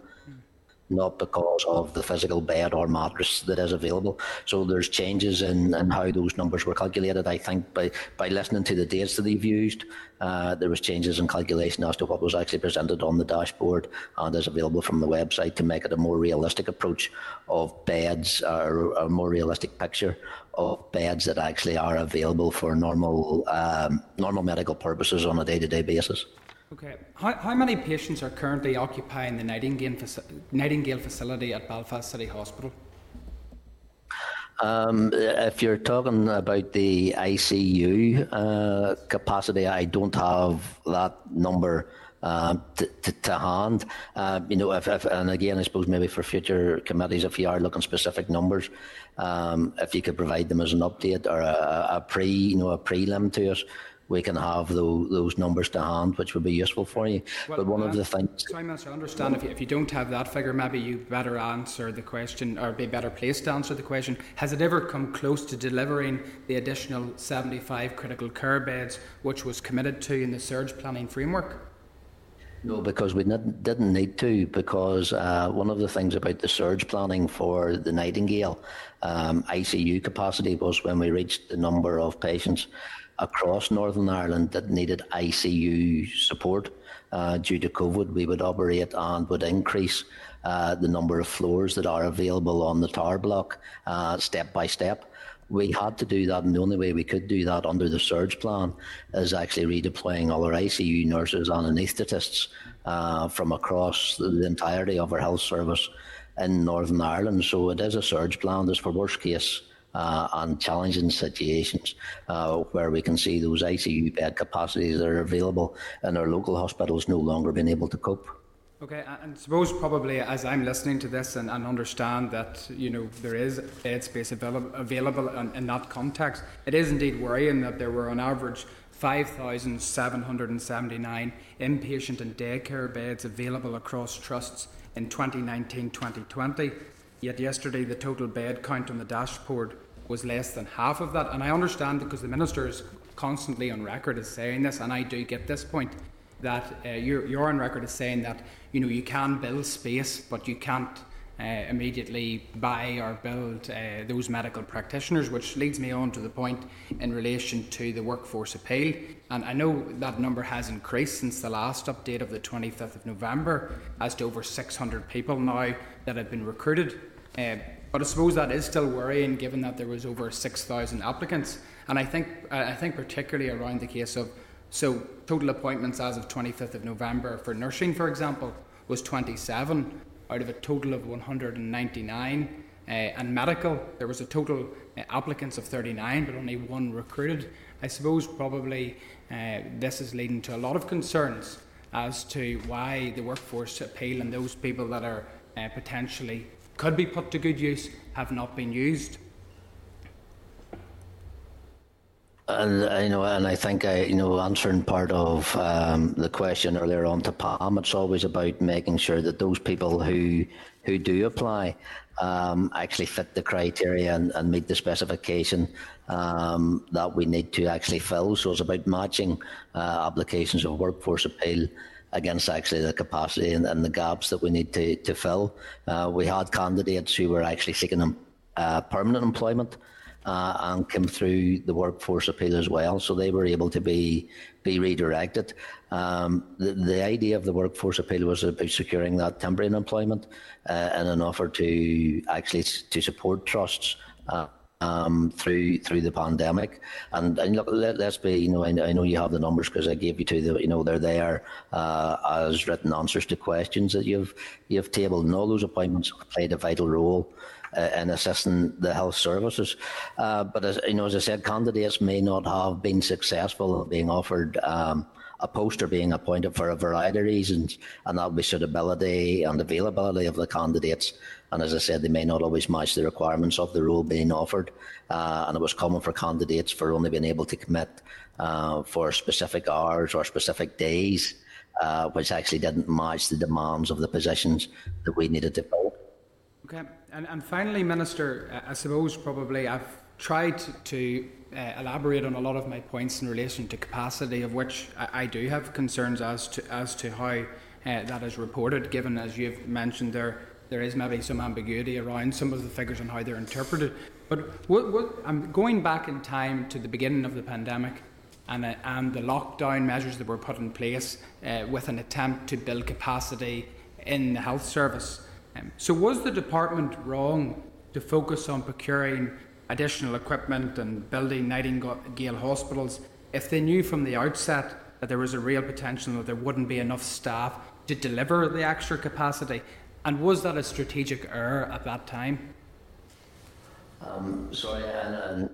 not because of the physical bed or mattress that is available. So there's changes in, in how those numbers were calculated. I think by, by listening to the dates that they've used, uh, there was changes in calculation as to what was actually presented on the dashboard and is available from the website to make it a more realistic approach of beds or a more realistic picture of beds that actually are available for normal um, normal medical purposes on a day-to-day basis. Okay. How, how many patients are currently occupying the Nightingale, faci- Nightingale facility at Belfast City Hospital? Um, if you're talking about the ICU uh, capacity, I don't have that number uh, to, to, to, hand. Uh, you know, if, if, and again, I suppose maybe for future committees, if you are looking specific numbers, um, if you could provide them as an update or a, a pre, you know, a prelim to us, we can have those, those numbers to hand, which would be useful for you. Well, but one uh, of the things. Sorry, Minister, I understand if you, if you don't have that figure, maybe you better answer the question or be better placed to answer the question. Has it ever come close to delivering the additional 75 critical care beds which was committed to in the surge planning framework? No, because we didn't need to. Because uh, one of the things about the surge planning for the Nightingale um, ICU capacity was when we reached the number of patients across Northern Ireland that needed ICU support uh, due to COVID, we would operate and would increase uh, the number of floors that are available on the tower block uh, step by step. We had to do that, and the only way we could do that under the surge plan is actually redeploying all our ICU nurses and anaesthetists uh, from across the entirety of our health service in Northern Ireland. So it is a surge plan. That's for worst case uh, and challenging situations uh, where we can see those ICU bed capacities that are available in our local hospitals no longer being able to cope. Okay, and suppose probably as I'm listening to this and, and understand that you know there is bed space available, available in, in that context, it is indeed worrying that there were on average 5,779 inpatient and daycare beds available across trusts in 2019-2020 Yet yesterday, the total bed count on the dashboard was less than half of that. And I understand because the minister is constantly on record as saying this, and I do get this point that uh, you're, you're on record as saying that you know you can build space, but you can't uh, immediately buy or build uh, those medical practitioners, which leads me on to the point in relation to the workforce appeal. And I know that number has increased since the last update of the 25th of November, as to over 600 people now that have been recruited. Uh, but I suppose that is still worrying given that there was over 6,000 applicants. And I think, I think particularly around the case of, so total appointments as of 25th of November for nursing, for example, was 27 out of a total of 199. Uh, and medical, there was a total uh, applicants of 39, but only one recruited. I suppose probably uh, this is leading to a lot of concerns as to why the workforce appeal and those people that are uh, potentially could be put to good use have not been used. And uh, you know, and I think I, you know, answering part of um, the question earlier on to Pam, it's always about making sure that those people who who do apply um, actually fit the criteria and, and meet the specification um, that we need to actually fill. So it's about matching uh, applications of workforce appeal against actually the capacity and, and the gaps that we need to, to fill. Uh, we had candidates who were actually seeking uh, permanent employment uh, and came through the workforce appeal as well, so they were able to be be redirected. Um, the, the idea of the workforce appeal was about securing that temporary employment uh, and an offer to actually to support trusts. Uh, um, through through the pandemic. And, and look, let, us be, you know, I, I, know you have the numbers because I gave you to the, you know, they're there uh, as written answers to questions that you've you've tabled, and all those appointments played a vital role. Uh, in assisting the health services, uh, but as you know, as I said, candidates may not have been successful in being offered um, a post or being appointed for a variety of reasons, and that would be suitability and availability of the candidates. And as I said, they may not always match the requirements of the role being offered. Uh, and it was common for candidates for only being able to commit uh, for specific hours or specific days, uh, which actually didn't match the demands of the positions that we needed to fill. Okay, and, and finally, Minister, I suppose probably I've tried to uh, elaborate on a lot of my points in relation to capacity, of which I, I do have concerns as to as to how uh, that is reported. Given as you've mentioned, there there is maybe some ambiguity around some of the figures and how they're interpreted. But what, what, I'm going back in time to the beginning of the pandemic and, uh, and the lockdown measures that were put in place uh, with an attempt to build capacity in the health service. Um, so, was the department wrong to focus on procuring additional equipment and building Nightingale hospitals if they knew from the outset that there was a real potential that there wouldn't be enough staff to deliver the extra capacity? And was that a strategic error at that time? Um, sorry, and,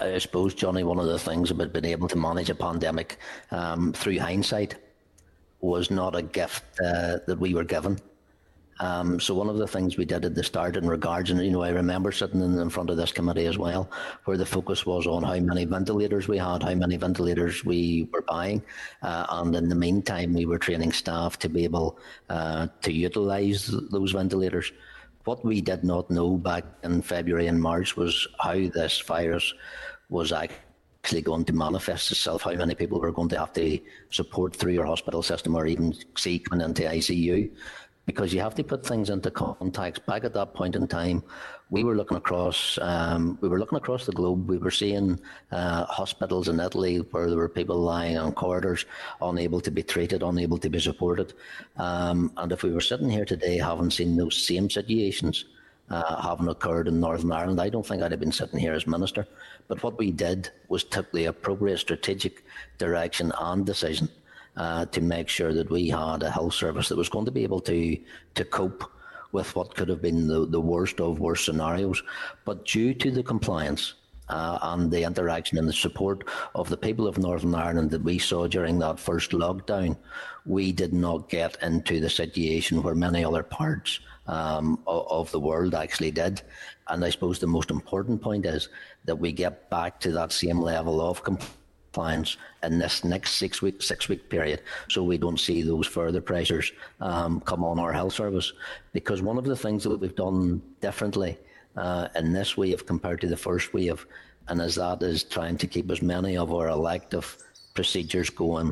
I suppose, Johnny, one of the things about being able to manage a pandemic um, through hindsight was not a gift uh, that we were given. Um, so one of the things we did at the start in regards, and you know, I remember sitting in, in, front of this committee as well, where the focus was on how many ventilators we had, how many ventilators we were buying, uh, and in the meantime, we were training staff to be able uh, to utilise those ventilators. What we did not know back in February and March was how this virus was actually going to manifest itself, how many people were going to have to support through your hospital system or even see coming into ICU because you have to put things into context. Back at that point in time, we were looking across um, we were looking across the globe. We were seeing uh, hospitals in Italy where there were people lying on corridors, unable to be treated, unable to be supported. Um, and if we were sitting here today, having seen those same situations uh, having occurred in Northern Ireland, I don't think I'd have been sitting here as minister. But what we did was took the appropriate strategic direction and decision uh, to make sure that we had a health service that was going to be able to to cope with what could have been the, the worst of worst scenarios. But due to the compliance uh, and the interaction and the support of the people of Northern Ireland that we saw during that first lockdown, we did not get into the situation where many other parts um, of, of, the world actually did. And I suppose the most important point is that we get back to that same level of compliance clients in this next six week six week period, so we don't see those further pressures um, come on our health service. Because one of the things that we've done differently uh, in this wave compared to the first wave, and as that is trying to keep as many of our elective procedures going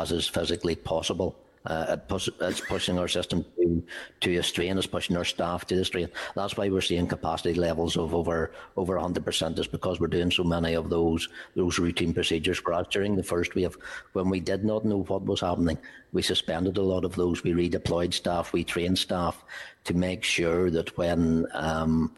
as is physically possible. Uh, it it's pushing our system to, to a strain. It's pushing our staff to the strain. That's why we're seeing capacity levels of over over 100%. Is because we're doing so many of those those routine procedures. Whereas during the first wave, when we did not know what was happening, we suspended a lot of those. We redeployed staff. We trained staff to make sure that when um,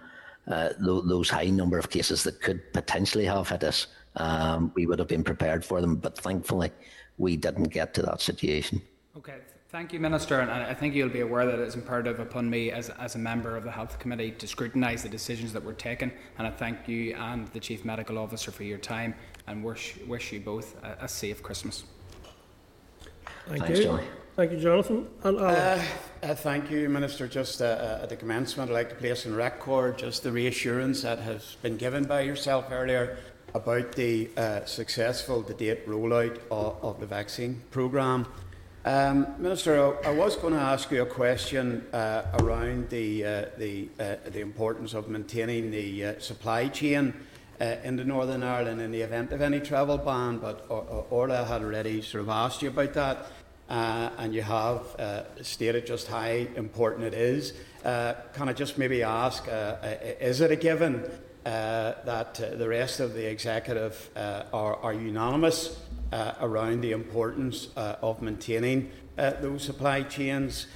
uh, th- those high number of cases that could potentially have hit us, um, we would have been prepared for them. But thankfully, we didn't get to that situation. Okay, thank you, Minister. And I think you'll be aware that it's imperative upon me as, as a member of the Health Committee to scrutinise the decisions that were taken. And I thank you and the Chief Medical Officer for your time and wish, wish you both a, a safe Christmas. Thank Thanks, you. Johnny. Thank you, Jonathan. And Alan. Uh, uh, thank you, Minister. Just uh, uh, at the commencement, I'd like to place in record just the reassurance that has been given by yourself earlier about the uh, successful to date rollout of, of the vaccine programme. Um, Minister, I, I was going to ask you a question uh, around the, uh, the, the importance of maintaining the supply chain into Northern Ireland in the event of any travel ban, but Orla had already sort of asked you about that uh, and you have uh, stated just how important it is. Uh, can I just maybe ask, uh, uh, is it a given uh, Uh, that uh, the rest of the executive uh, are, are, unanimous around the importance of maintaining those supply chains?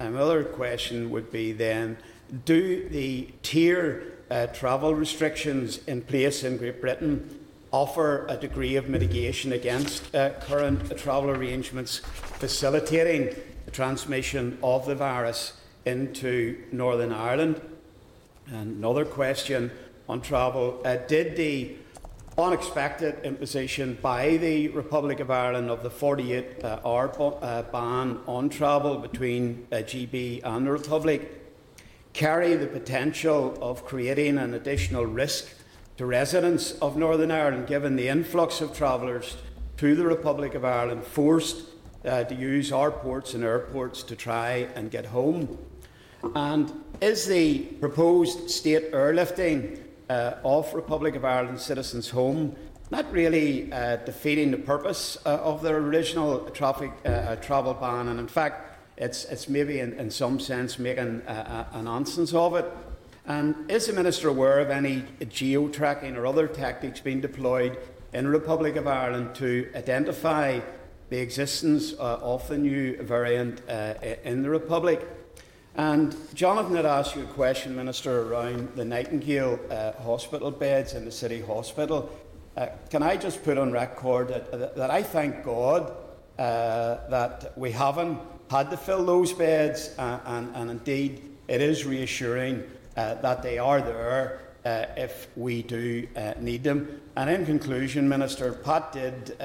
Another question would be then, do the tier travel restrictions in place in Great Britain offer a degree of mitigation against uh, current travel arrangements facilitating the transmission of the virus into Northern Ireland. And another question on travel uh, Did the unexpected imposition by the Republic of Ireland of the 48 uh, hour uh, ban on travel between uh, GB and the Republic carry the potential of creating an additional risk to residents of Northern Ireland, given the influx of travellers to the Republic of Ireland, forced uh, to use our ports and airports to try and get home. And is the proposed state airlifting uh, of Republic of Ireland citizens home not really uh, defeating the purpose uh, of the original traffic uh, uh, travel ban? And in fact, it's, it's maybe in, in some sense making a, a nonsense of it. And is the Minister aware of any geo tracking or other tactics being deployed in the Republic of Ireland to identify the existence uh, of the new variant uh, in the Republic? And Jonathan had asked you a question, Minister, around the Nightingale uh, hospital beds in the City Hospital. Uh, can I just put on record that, that I thank God uh, that we haven't had to fill those beds, uh, and, and indeed it is reassuring uh, that they are there uh, if we do need them. And in conclusion, Minister, Pat did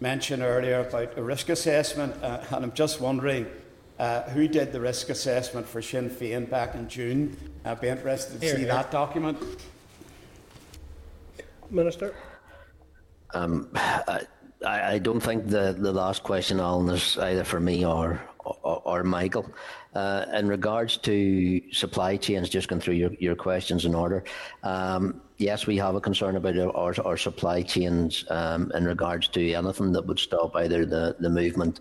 mention earlier about a risk assessment, and I'm just wondering. Uh, who did the risk assessment for Sinn Féin back in June. I'd be interested to here, see here. that document. Minister? Um, I, I, don't think the, the last question, Alan, is either for me or, or, or Michael. Uh, in regards to supply chains, just going through your, your questions in order, um, yes, we have a concern about our, our supply chains um, in regards to anything that would stop either the, the movement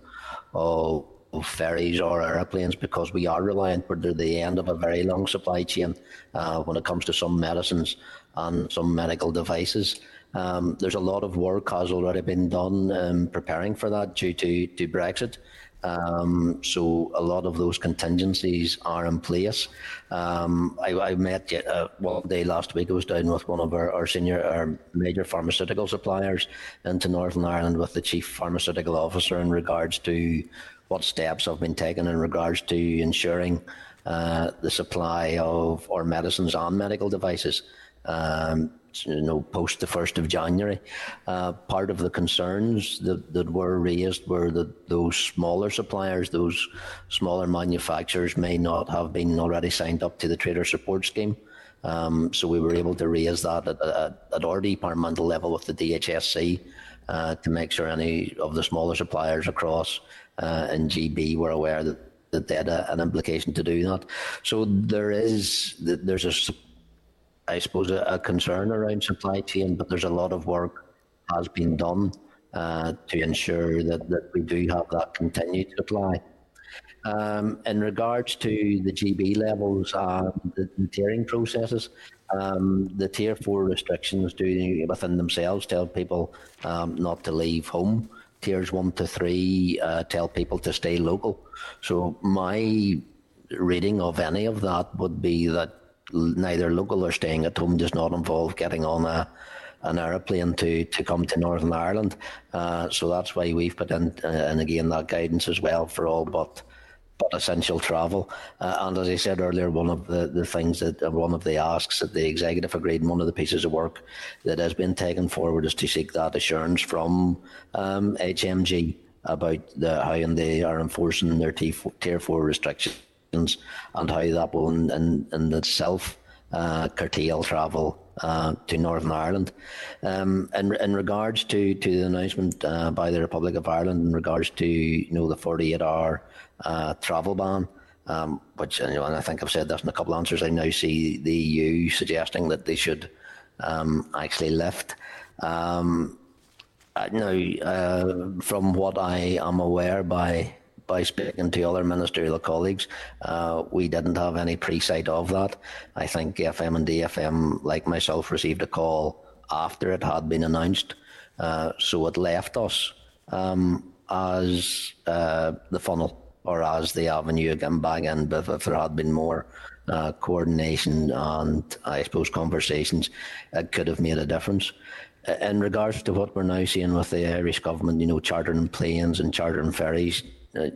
of, of ferries or airplanes because we are reliant, we're the end of a very long supply chain uh, when it comes to some medicines and some medical devices. Um, there's a lot of work has already been done um, preparing for that due to, to Brexit. Um, so a lot of those contingencies are in place. Um, I, I, met uh, one day last week. I was down with one of our, our, senior, our major pharmaceutical suppliers into Northern Ireland with the chief pharmaceutical officer in regards to what steps have been taken in regards to ensuring uh, the supply of our medicines and medical devices. Um, you know, post the 1st of January. Uh, part of the concerns that, that were raised were that those smaller suppliers, those smaller manufacturers may not have been already signed up to the trader support scheme. Um, so we were able to raise that at, at, at our departmental level with the DHSC uh, to make sure any of the smaller suppliers across uh, in GB were aware that, that they had a, an implication to do that. So there is there's a I suppose, a, a, concern around supply chain, but there's a lot of work has been done uh, to ensure that, that we do have that continued supply. Um, in regards to the GB levels and the, the tiering processes, um, the tier four restrictions do within themselves tell people um, not to leave home. Tiers one to three uh, tell people to stay local. So my reading of any of that would be that neither local or staying at home does not involve getting on a an aeroplane to, to come to Northern Ireland. Uh, so that's why we've put in, uh, and again, that guidance as well for all but but essential travel. Uh, and as I said earlier, one of the, the things that uh, one of the asks that the executive agreed, and one of the pieces of work that has been taken forward is to seek that assurance from um, HMG about the, how they are enforcing their tier four restrictions and how that will in, in, in itself uh, curtail travel uh, to Northern Ireland. Um, in, in regards to, to the announcement uh, by the Republic of Ireland in regards to you know the 48 hour uh, travel ban, um, which you know, and I think I've said this in a couple of answers. I now see the EU suggesting that they should um, actually lift. Um, uh, now, uh, from what I am aware by by speaking to other ministerial colleagues, uh, we didn't have any pre-sight of that. I think FM and DFM, like myself, received a call after it had been announced, uh, so it left us um, as uh, the funnel or as the avenue again back in. But if there had been more uh, coordination and I suppose conversations, it could have made a difference in regards to what we're now seeing with the Irish government, you know, chartering planes and chartering ferries, uh, you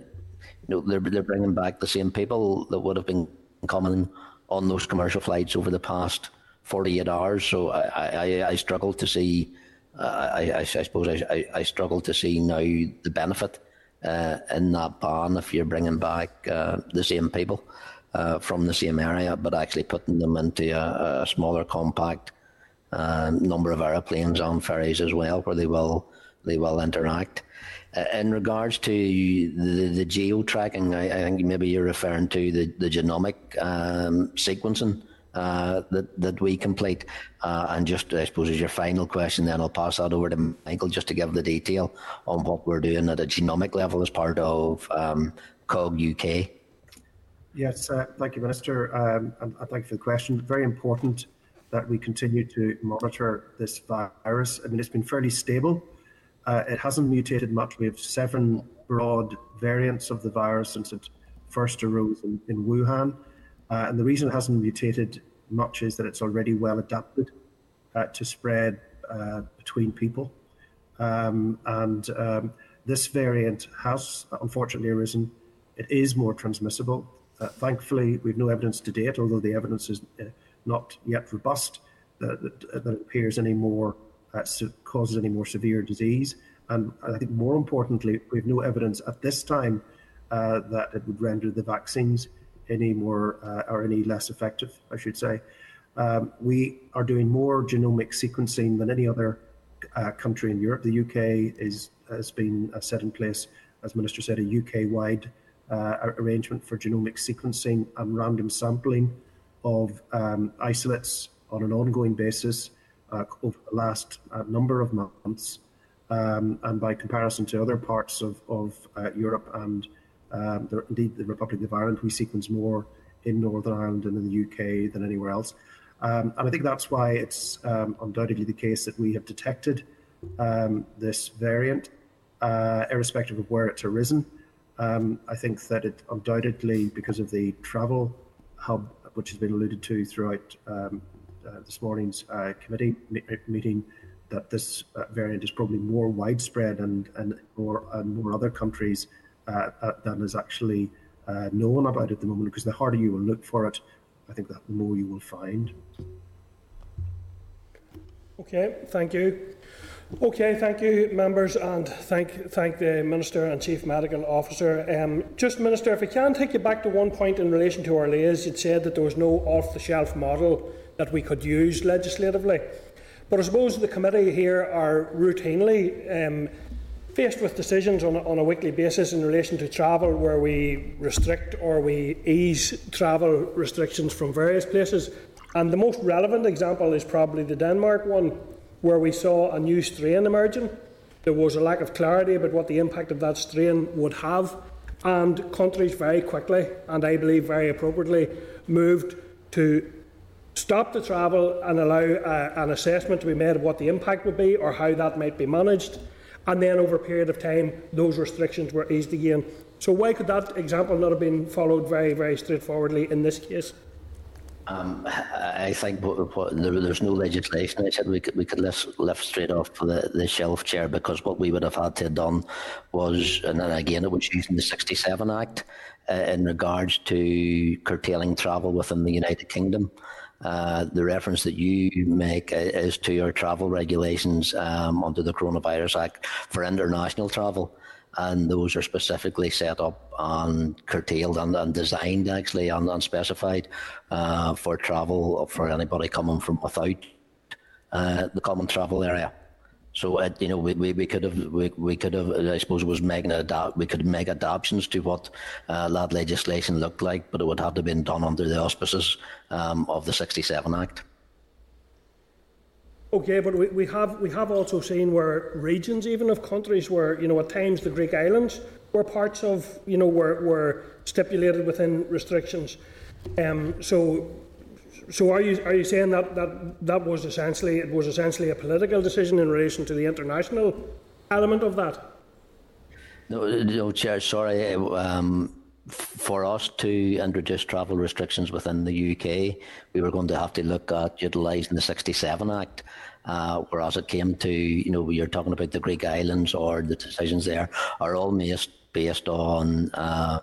know, they're, they're bringing back the same people that would have been coming on those commercial flights over the past 48 hours. So I, I, I struggle to see, uh, I, I, suppose I, I, struggle to see now the benefit uh, in that ban if you're bringing back uh, the same people uh, from the same area, but actually putting them into a, a smaller, compact uh, number of aeroplanes on ferries as well, where they will they will interact. Uh, in regards to the, the geo tracking, I, I, think maybe you're referring to the, the genomic um, sequencing uh, that, that we complete. Uh, and just, I suppose, as your final question, then I'll pass that over to Michael just to give the detail on what we're doing at a genomic level as part of um, COG UK. Yes, uh, thank you, Minister. Um, and thank you for the question. Very important that we continue to monitor this virus. I mean, it's been fairly stable uh, it hasn't mutated much. We have seven broad variants of the virus since it first arose in, in Wuhan. Uh, and the reason it hasn't mutated much is that it's already well adapted uh, to spread uh, between people. Um, and um, this variant has unfortunately arisen. It is more transmissible. Uh, thankfully, we've no evidence to date, although the evidence is uh, not yet robust, that, that, that it appears any more uh, causes any more severe disease. And I think more importantly, we have no evidence at this time that it would render the vaccines any more uh, or any less effective, I should say. Um, we are doing more genomic sequencing than any other uh, country in Europe. The UK is has been uh, set in place, as Minister said, a UK-wide uh, arrangement for genomic sequencing and random sampling of um, isolates on an ongoing basis uh, over the last uh, number of months. Um, and by comparison to other parts of, of Europe and um, the, indeed the Republic of Ireland, we sequence more in Northern Ireland and in the UK than anywhere else. Um, and I think that's why it's um, undoubtedly the case that we have detected um, this variant, uh, irrespective of where it's arisen. Um, I think that it undoubtedly, because of the travel hub, which has been alluded to throughout um, uh, this morning's uh, committee meeting that this uh, variant is probably more widespread and and more and more other countries than is actually known about at the moment. Because the harder you will look for it, I think that the more you will find. Okay, thank you. Okay, thank you, members, and thank thank the Minister and Chief Medical Officer. Um, just, Minister, if I can take you back to one point in relation to our LAs, you'd said that there was no off-the-shelf model that we could use legislatively. But I suppose the committee here are routinely um, faced with decisions on a, on a weekly basis in relation to travel where we restrict or we ease travel restrictions from various places. And the most relevant example is probably the Denmark one, where we saw a new strain emerging. There was a lack of clarity about what the impact of that strain would have, and countries very quickly, and I believe very appropriately, moved to stop the travel and allow uh, an assessment to be made of what the impact would be or how that might be managed. And then, over a period of time, those restrictions were eased again. So, why could that example not have been followed very, very straightforwardly in this case? Um, I think what, what, there, there's no legislation. I said we could we could lift, lift straight off the, the shelf chair because what we would have had to have done was, and then again it was using the 67 Act uh, in regards to curtailing travel within the United Kingdom. Uh, the reference that you make is to your travel regulations um, under the Coronavirus Act for international travel and those are specifically set up and curtailed and, and designed actually and, and specified uh, for travel for anybody coming from without uh, the common travel area. So uh, you know we, we, we could have we, we could have I suppose it was making adapt we could make adaptations to what uh, that legislation looked like, but it would have to have been done under the auspices um, of the '67 Act. Okay, but we, we have we have also seen where regions, even of countries, where you know at times the Greek islands were parts of you know were were stipulated within restrictions. Um, so, so are you are you saying that that that was essentially it was essentially a political decision in relation to the international element of that? No, no, Chair. Sorry. Um, for us to introduce travel restrictions within the UK, we were going to have to look at utilising the 67 Act. Uh, whereas it came to, you know, you're talking about the Greek islands or the decisions there are all based, based on uh,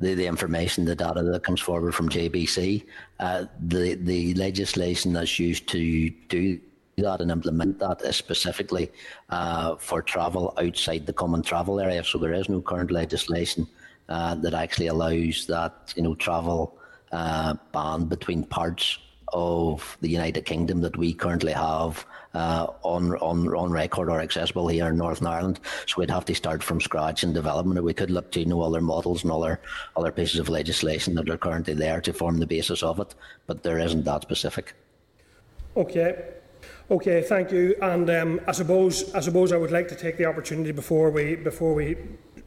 the, the information, the data that comes forward from JBC. Uh, the, the legislation that's used to do that and implement that is specifically uh, for travel outside the common travel area. So there is no current legislation uh, that actually allows that you know travel uh, ban between parts of the United Kingdom that we currently have uh, on on on record or accessible here in Northern Ireland. So we'd have to start from scratch in development. We could look to you know other models and other other pieces of legislation that are currently there to form the basis of it, but there isn't that specific. Okay. Okay, thank you. And um, I suppose I suppose I would like to take the opportunity before we before we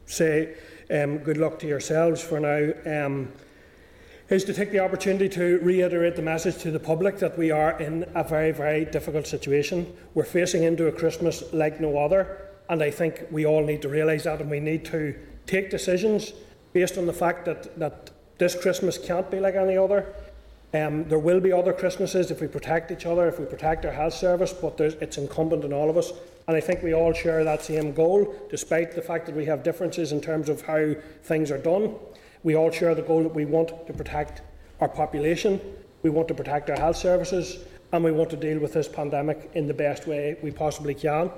say um, good luck to yourselves for now. Um, is to take the opportunity to reiterate the message to the public that we are in a very, very difficult situation. We're facing into a Christmas like no other, and I think we all need to realise that, and we need to take decisions based on the fact that, that this Christmas can't be like any other. Um, there will be other Christmases if we protect each other, if we protect our health service, but it's incumbent on all of us. And I think we all share that same goal, despite the fact that we have differences in terms of how things are done. We all share the goal that we want to protect our population, we want to protect our health services, and we want to deal with this pandemic in the best way we possibly can.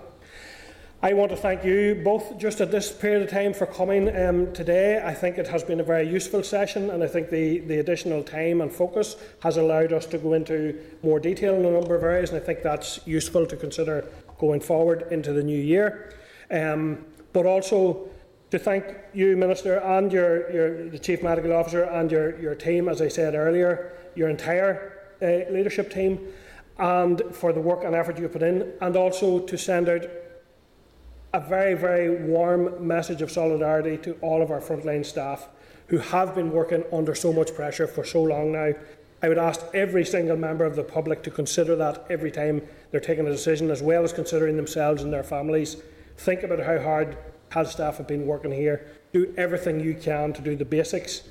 I want to thank you both just at this period of time for coming um, today. I think it has been a very useful session, and I think the, the additional time and focus has allowed us to go into more detail in a number of areas, and I think that's useful to consider going forward into the new year. Um, but also, to thank you, Minister, and your, your, the Chief Medical Officer and your, your team, as I said earlier, your entire uh, leadership team, and for the work and effort you put in, and also to send out a very, very warm message of solidarity to all of our frontline staff who have been working under so much pressure for so long now. I would ask every single member of the public to consider that every time they're taking a decision, as well as considering themselves and their families. Think about how hard health staff have been working here. Do everything you can to do the basics,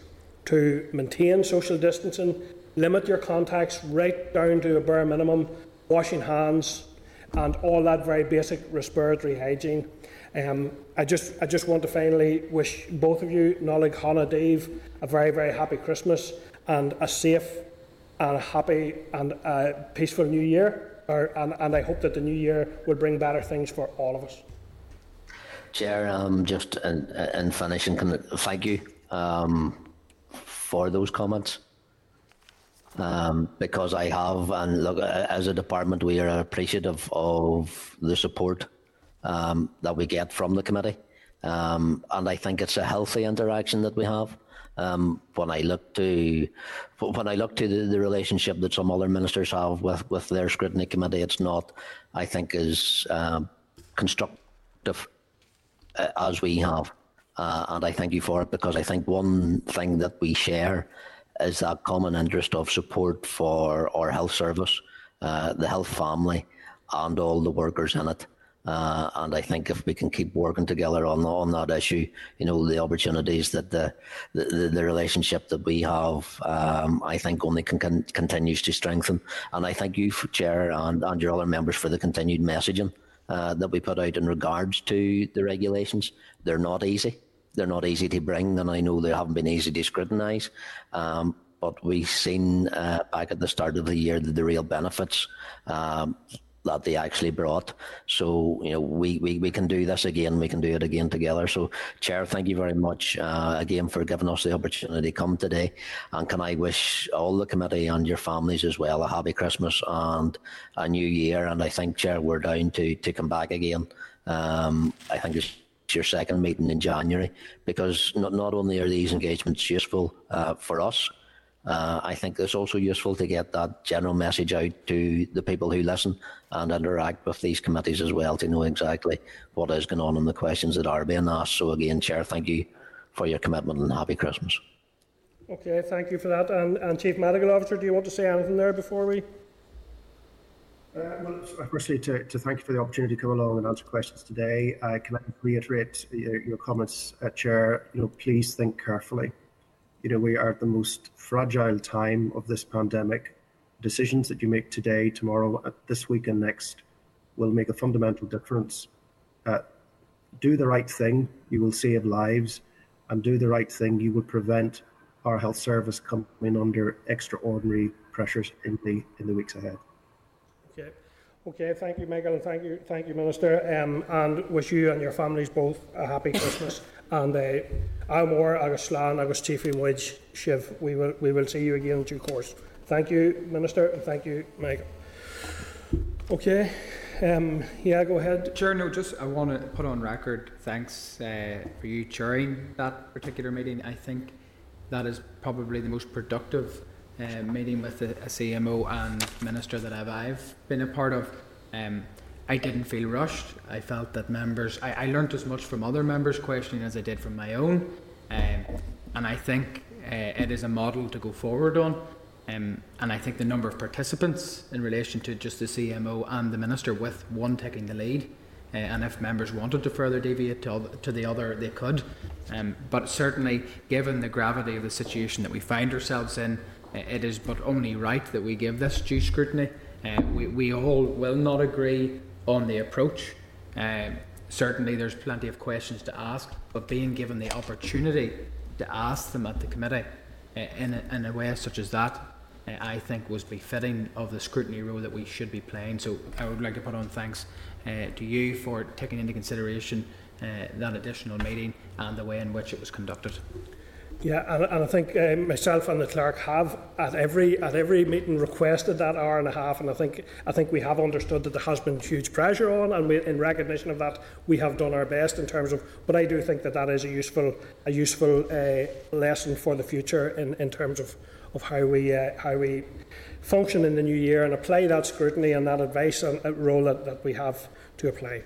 to maintain social distancing, limit your contacts right down to a bare minimum, washing hands, and all that very basic respiratory hygiene. Um, I just, I just want to finally wish both of you, Nollaig Shona Daoibh, a very, very happy Christmas and a safe and a happy and a peaceful new year. Or, and, and I hope that the new year will bring better things for all of us. Chair, um, just in, in finishing, can, thank you um, for those comments. Um, because I have, and look, as a department, we are appreciative of the support um, that we get from the committee. Um, and I think it's a healthy interaction that we have. Um, when I look to when I look to the, the, relationship that some other ministers have with, with their scrutiny committee, it's not, I think, as um, constructive uh, as we have. Uh, and I thank you for it because I think one thing that we share is that common interest of support for our health service, uh, the health family, and all the workers in it. Uh, and I think if we can keep working together on on that issue, you know, the opportunities that the the, the relationship that we have, um, I think only can, can, continues to strengthen. And I thank you, Chair, and, and your other members for the continued messaging uh, that we put out in regards to the regulations. They're not easy. They're not easy to bring, and I know they haven't been easy to scrutinise. Um, but we've seen uh, back at the start of the year the, the real benefits. Um, that they actually brought. So, you know, we, we, we can do this again. We can do it again together. So, Chair, thank you very much uh, again for giving us the opportunity to come today. And can I wish all the committee and your families as well a happy Christmas and a new year. And I think, Chair, we're down to, to come back again. Um, I think it's your second meeting in January because not, not only are these engagements useful uh, for us, uh, I think it's also useful to get that general message out to the people who listen and interact with these committees as well to know exactly what is going on and the questions that are being asked. So again, Chair, thank you for your commitment and happy Christmas. Okay, thank you for that. And, and Chief Medical Officer, do you want to say anything there before we? Uh, well, firstly, to, to thank you for the opportunity to come along and answer questions today. Uh, can I reiterate your, your comments, uh, Chair? You know, please think carefully you know, we are at the most fragile time of this pandemic. Decisions that you make today, tomorrow, uh, this week, and next will make a fundamental difference. Uh, do the right thing, you will save lives, and do the right thing, you will prevent our health service coming under extraordinary pressures in the in the weeks ahead. Okay. Okay, thank you, Michael, and thank you, thank you, Minister, um, and wish you and your families both a happy Christmas. and uh, Amor agus Slán agus Muid Shiv. We will we will see you again in due course. Thank you, Minister, and thank you, Michael. Okay. Um, yeah, go ahead. Chair, no, just I want to put on record thanks uh, for you chairing that particular meeting. I think that is probably the most productive uh, meeting with a, a CMO and minister that I've, I've been a part of. Um, I didn't feel rushed. I felt that members, I, I learned as much from other members' questioning as I did from my own. Um, and I think uh, it is a model to go forward on. Um, and I think the number of participants in relation to just the CMO and the Minister, with one taking the lead, uh, and if members wanted to further deviate to, to the other, they could. Um, but certainly, given the gravity of the situation that we find ourselves in, it is but only right that we give this due scrutiny. Uh, we, we all will not agree on the approach. Um, certainly, there's plenty of questions to ask, but being given the opportunity to ask them at the committee uh, in, a, in a way such as that, uh, I think was befitting of the scrutiny role that we should be playing. So I would like to put on thanks uh, to you for taking into consideration uh, that additional meeting and the way in which it was conducted. Yeah, and, and I think uh, myself and the clerk have at every at every meeting requested that hour and a half, and I think I think we have understood that there has been huge pressure on, and we, in recognition of that, we have done our best in terms of. But I do think that that is a useful a useful uh, lesson for the future in, in terms of of how we uh, how we function in the new year and apply that scrutiny and that advice and uh, role that, that we have to apply.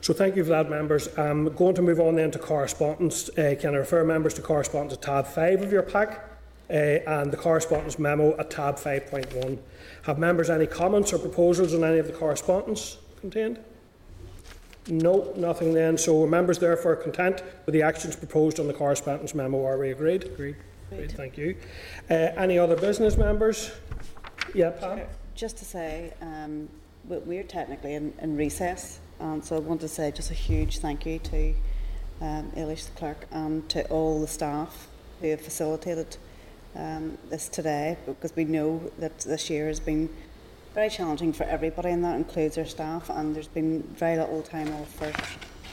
So thank you for that, members. I'm going to move on then to correspondence. Uh, can I refer members to correspondence at tab 5 of your pack uh, and the correspondence memo at tab 5.1. Have members any comments or proposals on any of the correspondence contained? No, nothing then. So members therefore content with the actions proposed on the correspondence memo. Are we agreed? Agreed. Great, thank you. Uh, any other business members? Yeah, Pam? Just to say, um, we're technically in, in recess and so I want to say just a huge thank you to um, Eilish the clerk and to all the staff who have facilitated um, this today because we know that this year has been very challenging for everybody and that includes our staff and there's been very little time off for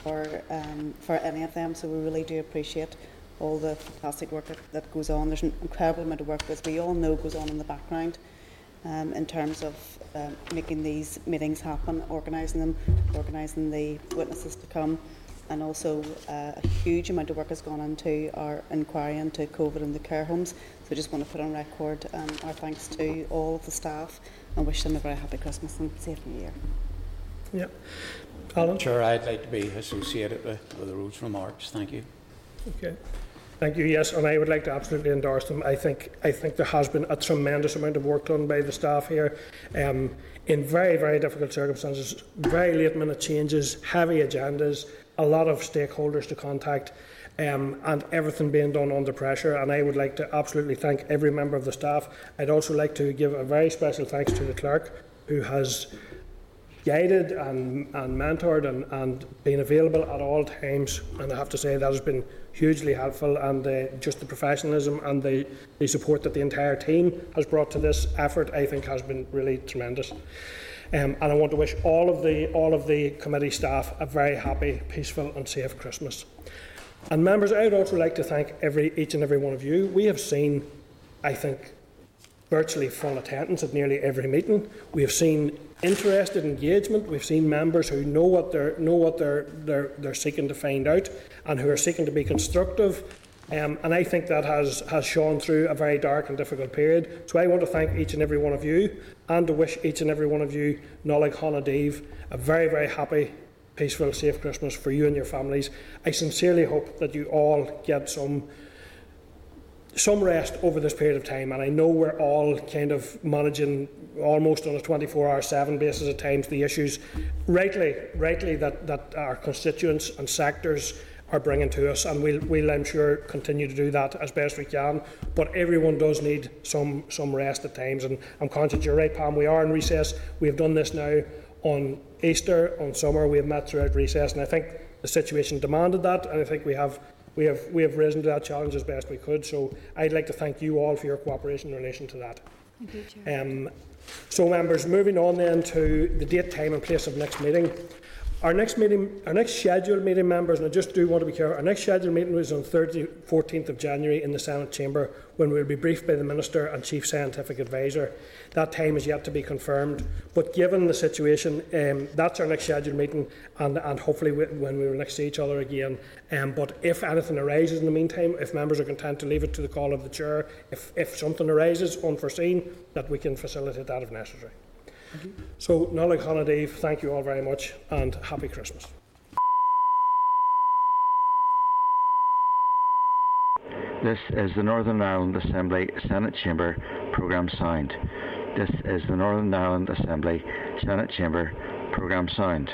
for, um, for any of them so we really do appreciate all the fantastic work that, that goes on. There's an incredible amount of work as we all know goes on in the background um, in terms of uh, making these meetings happen, organising them, organising the witnesses to come, and also uh, a huge amount of work has gone into our inquiry into COVID in the care homes. So I just want to put on record um, our thanks to all of the staff and wish them a very happy Christmas and a safe New Year. Yeah. Alan? Sure, I'd like to be associated with, with the Roads remarks. Thank you. Okay. Thank you. Yes, and I would like to absolutely endorse them. I think I think there has been a tremendous amount of work done by the staff here, um, in very very difficult circumstances, very late minute changes, heavy agendas, a lot of stakeholders to contact, um, and everything being done under pressure. And I would like to absolutely thank every member of the staff. I'd also like to give a very special thanks to the clerk, who has guided and, and mentored and, and been available at all times. And I have to say that has been hugely helpful and uh, just the professionalism and the, the support that the entire team has brought to this effort I think has been really tremendous. Um, and I want to wish all of the all of the committee staff a very happy, peaceful and safe Christmas. And members, I would also like to thank every each and every one of you. We have seen, I think, virtually full attendance at nearly every meeting. We have seen interested engagement. We've seen members who know what they're know what they're they're, they're seeking to find out and who are seeking to be constructive. Um, and I think that has, has shone through a very dark and difficult period. So I want to thank each and every one of you and to wish each and every one of you Nollaig Shona Daoibh a very, very happy, peaceful, safe Christmas for you and your families. I sincerely hope that you all get some some rest over this period of time, and I know we're all kind of managing almost on a 24-hour, seven basis at times the issues, rightly, rightly that, that our constituents and sectors are bringing to us, and we'll, we'll, I'm sure, continue to do that as best we can. But everyone does need some some rest at times, and I'm conscious you're right, Pam. We are in recess. We have done this now on Easter, on summer. We have met throughout recess, and I think the situation demanded that, and I think we have we have we have risen to that challenge as best we could. So I'd like to thank you all for your cooperation in relation to that. Thank you, Chair. Um, so, members, moving on then to the date, time, and place of next meeting. Our next meeting, our next scheduled meeting, members, and I just do want to be careful. Our next scheduled meeting was on Thursday, 14th of January, in the Senate chamber, when we will be briefed by the Minister and Chief Scientific Advisor. That time is yet to be confirmed, but given the situation, um, that's our next scheduled meeting, and, and hopefully when we will next see each other again. Um, but if anything arises in the meantime, if members are content to leave it to the call of the chair, if, if something arises unforeseen, that we can facilitate that if necessary. So, Nollaig Shona Daoibh, thank you all very much and happy Christmas. This is the Northern Ireland Assembly Senate Chamber Programme Sound. This is the Northern Ireland Assembly Senate Chamber Programme Sound.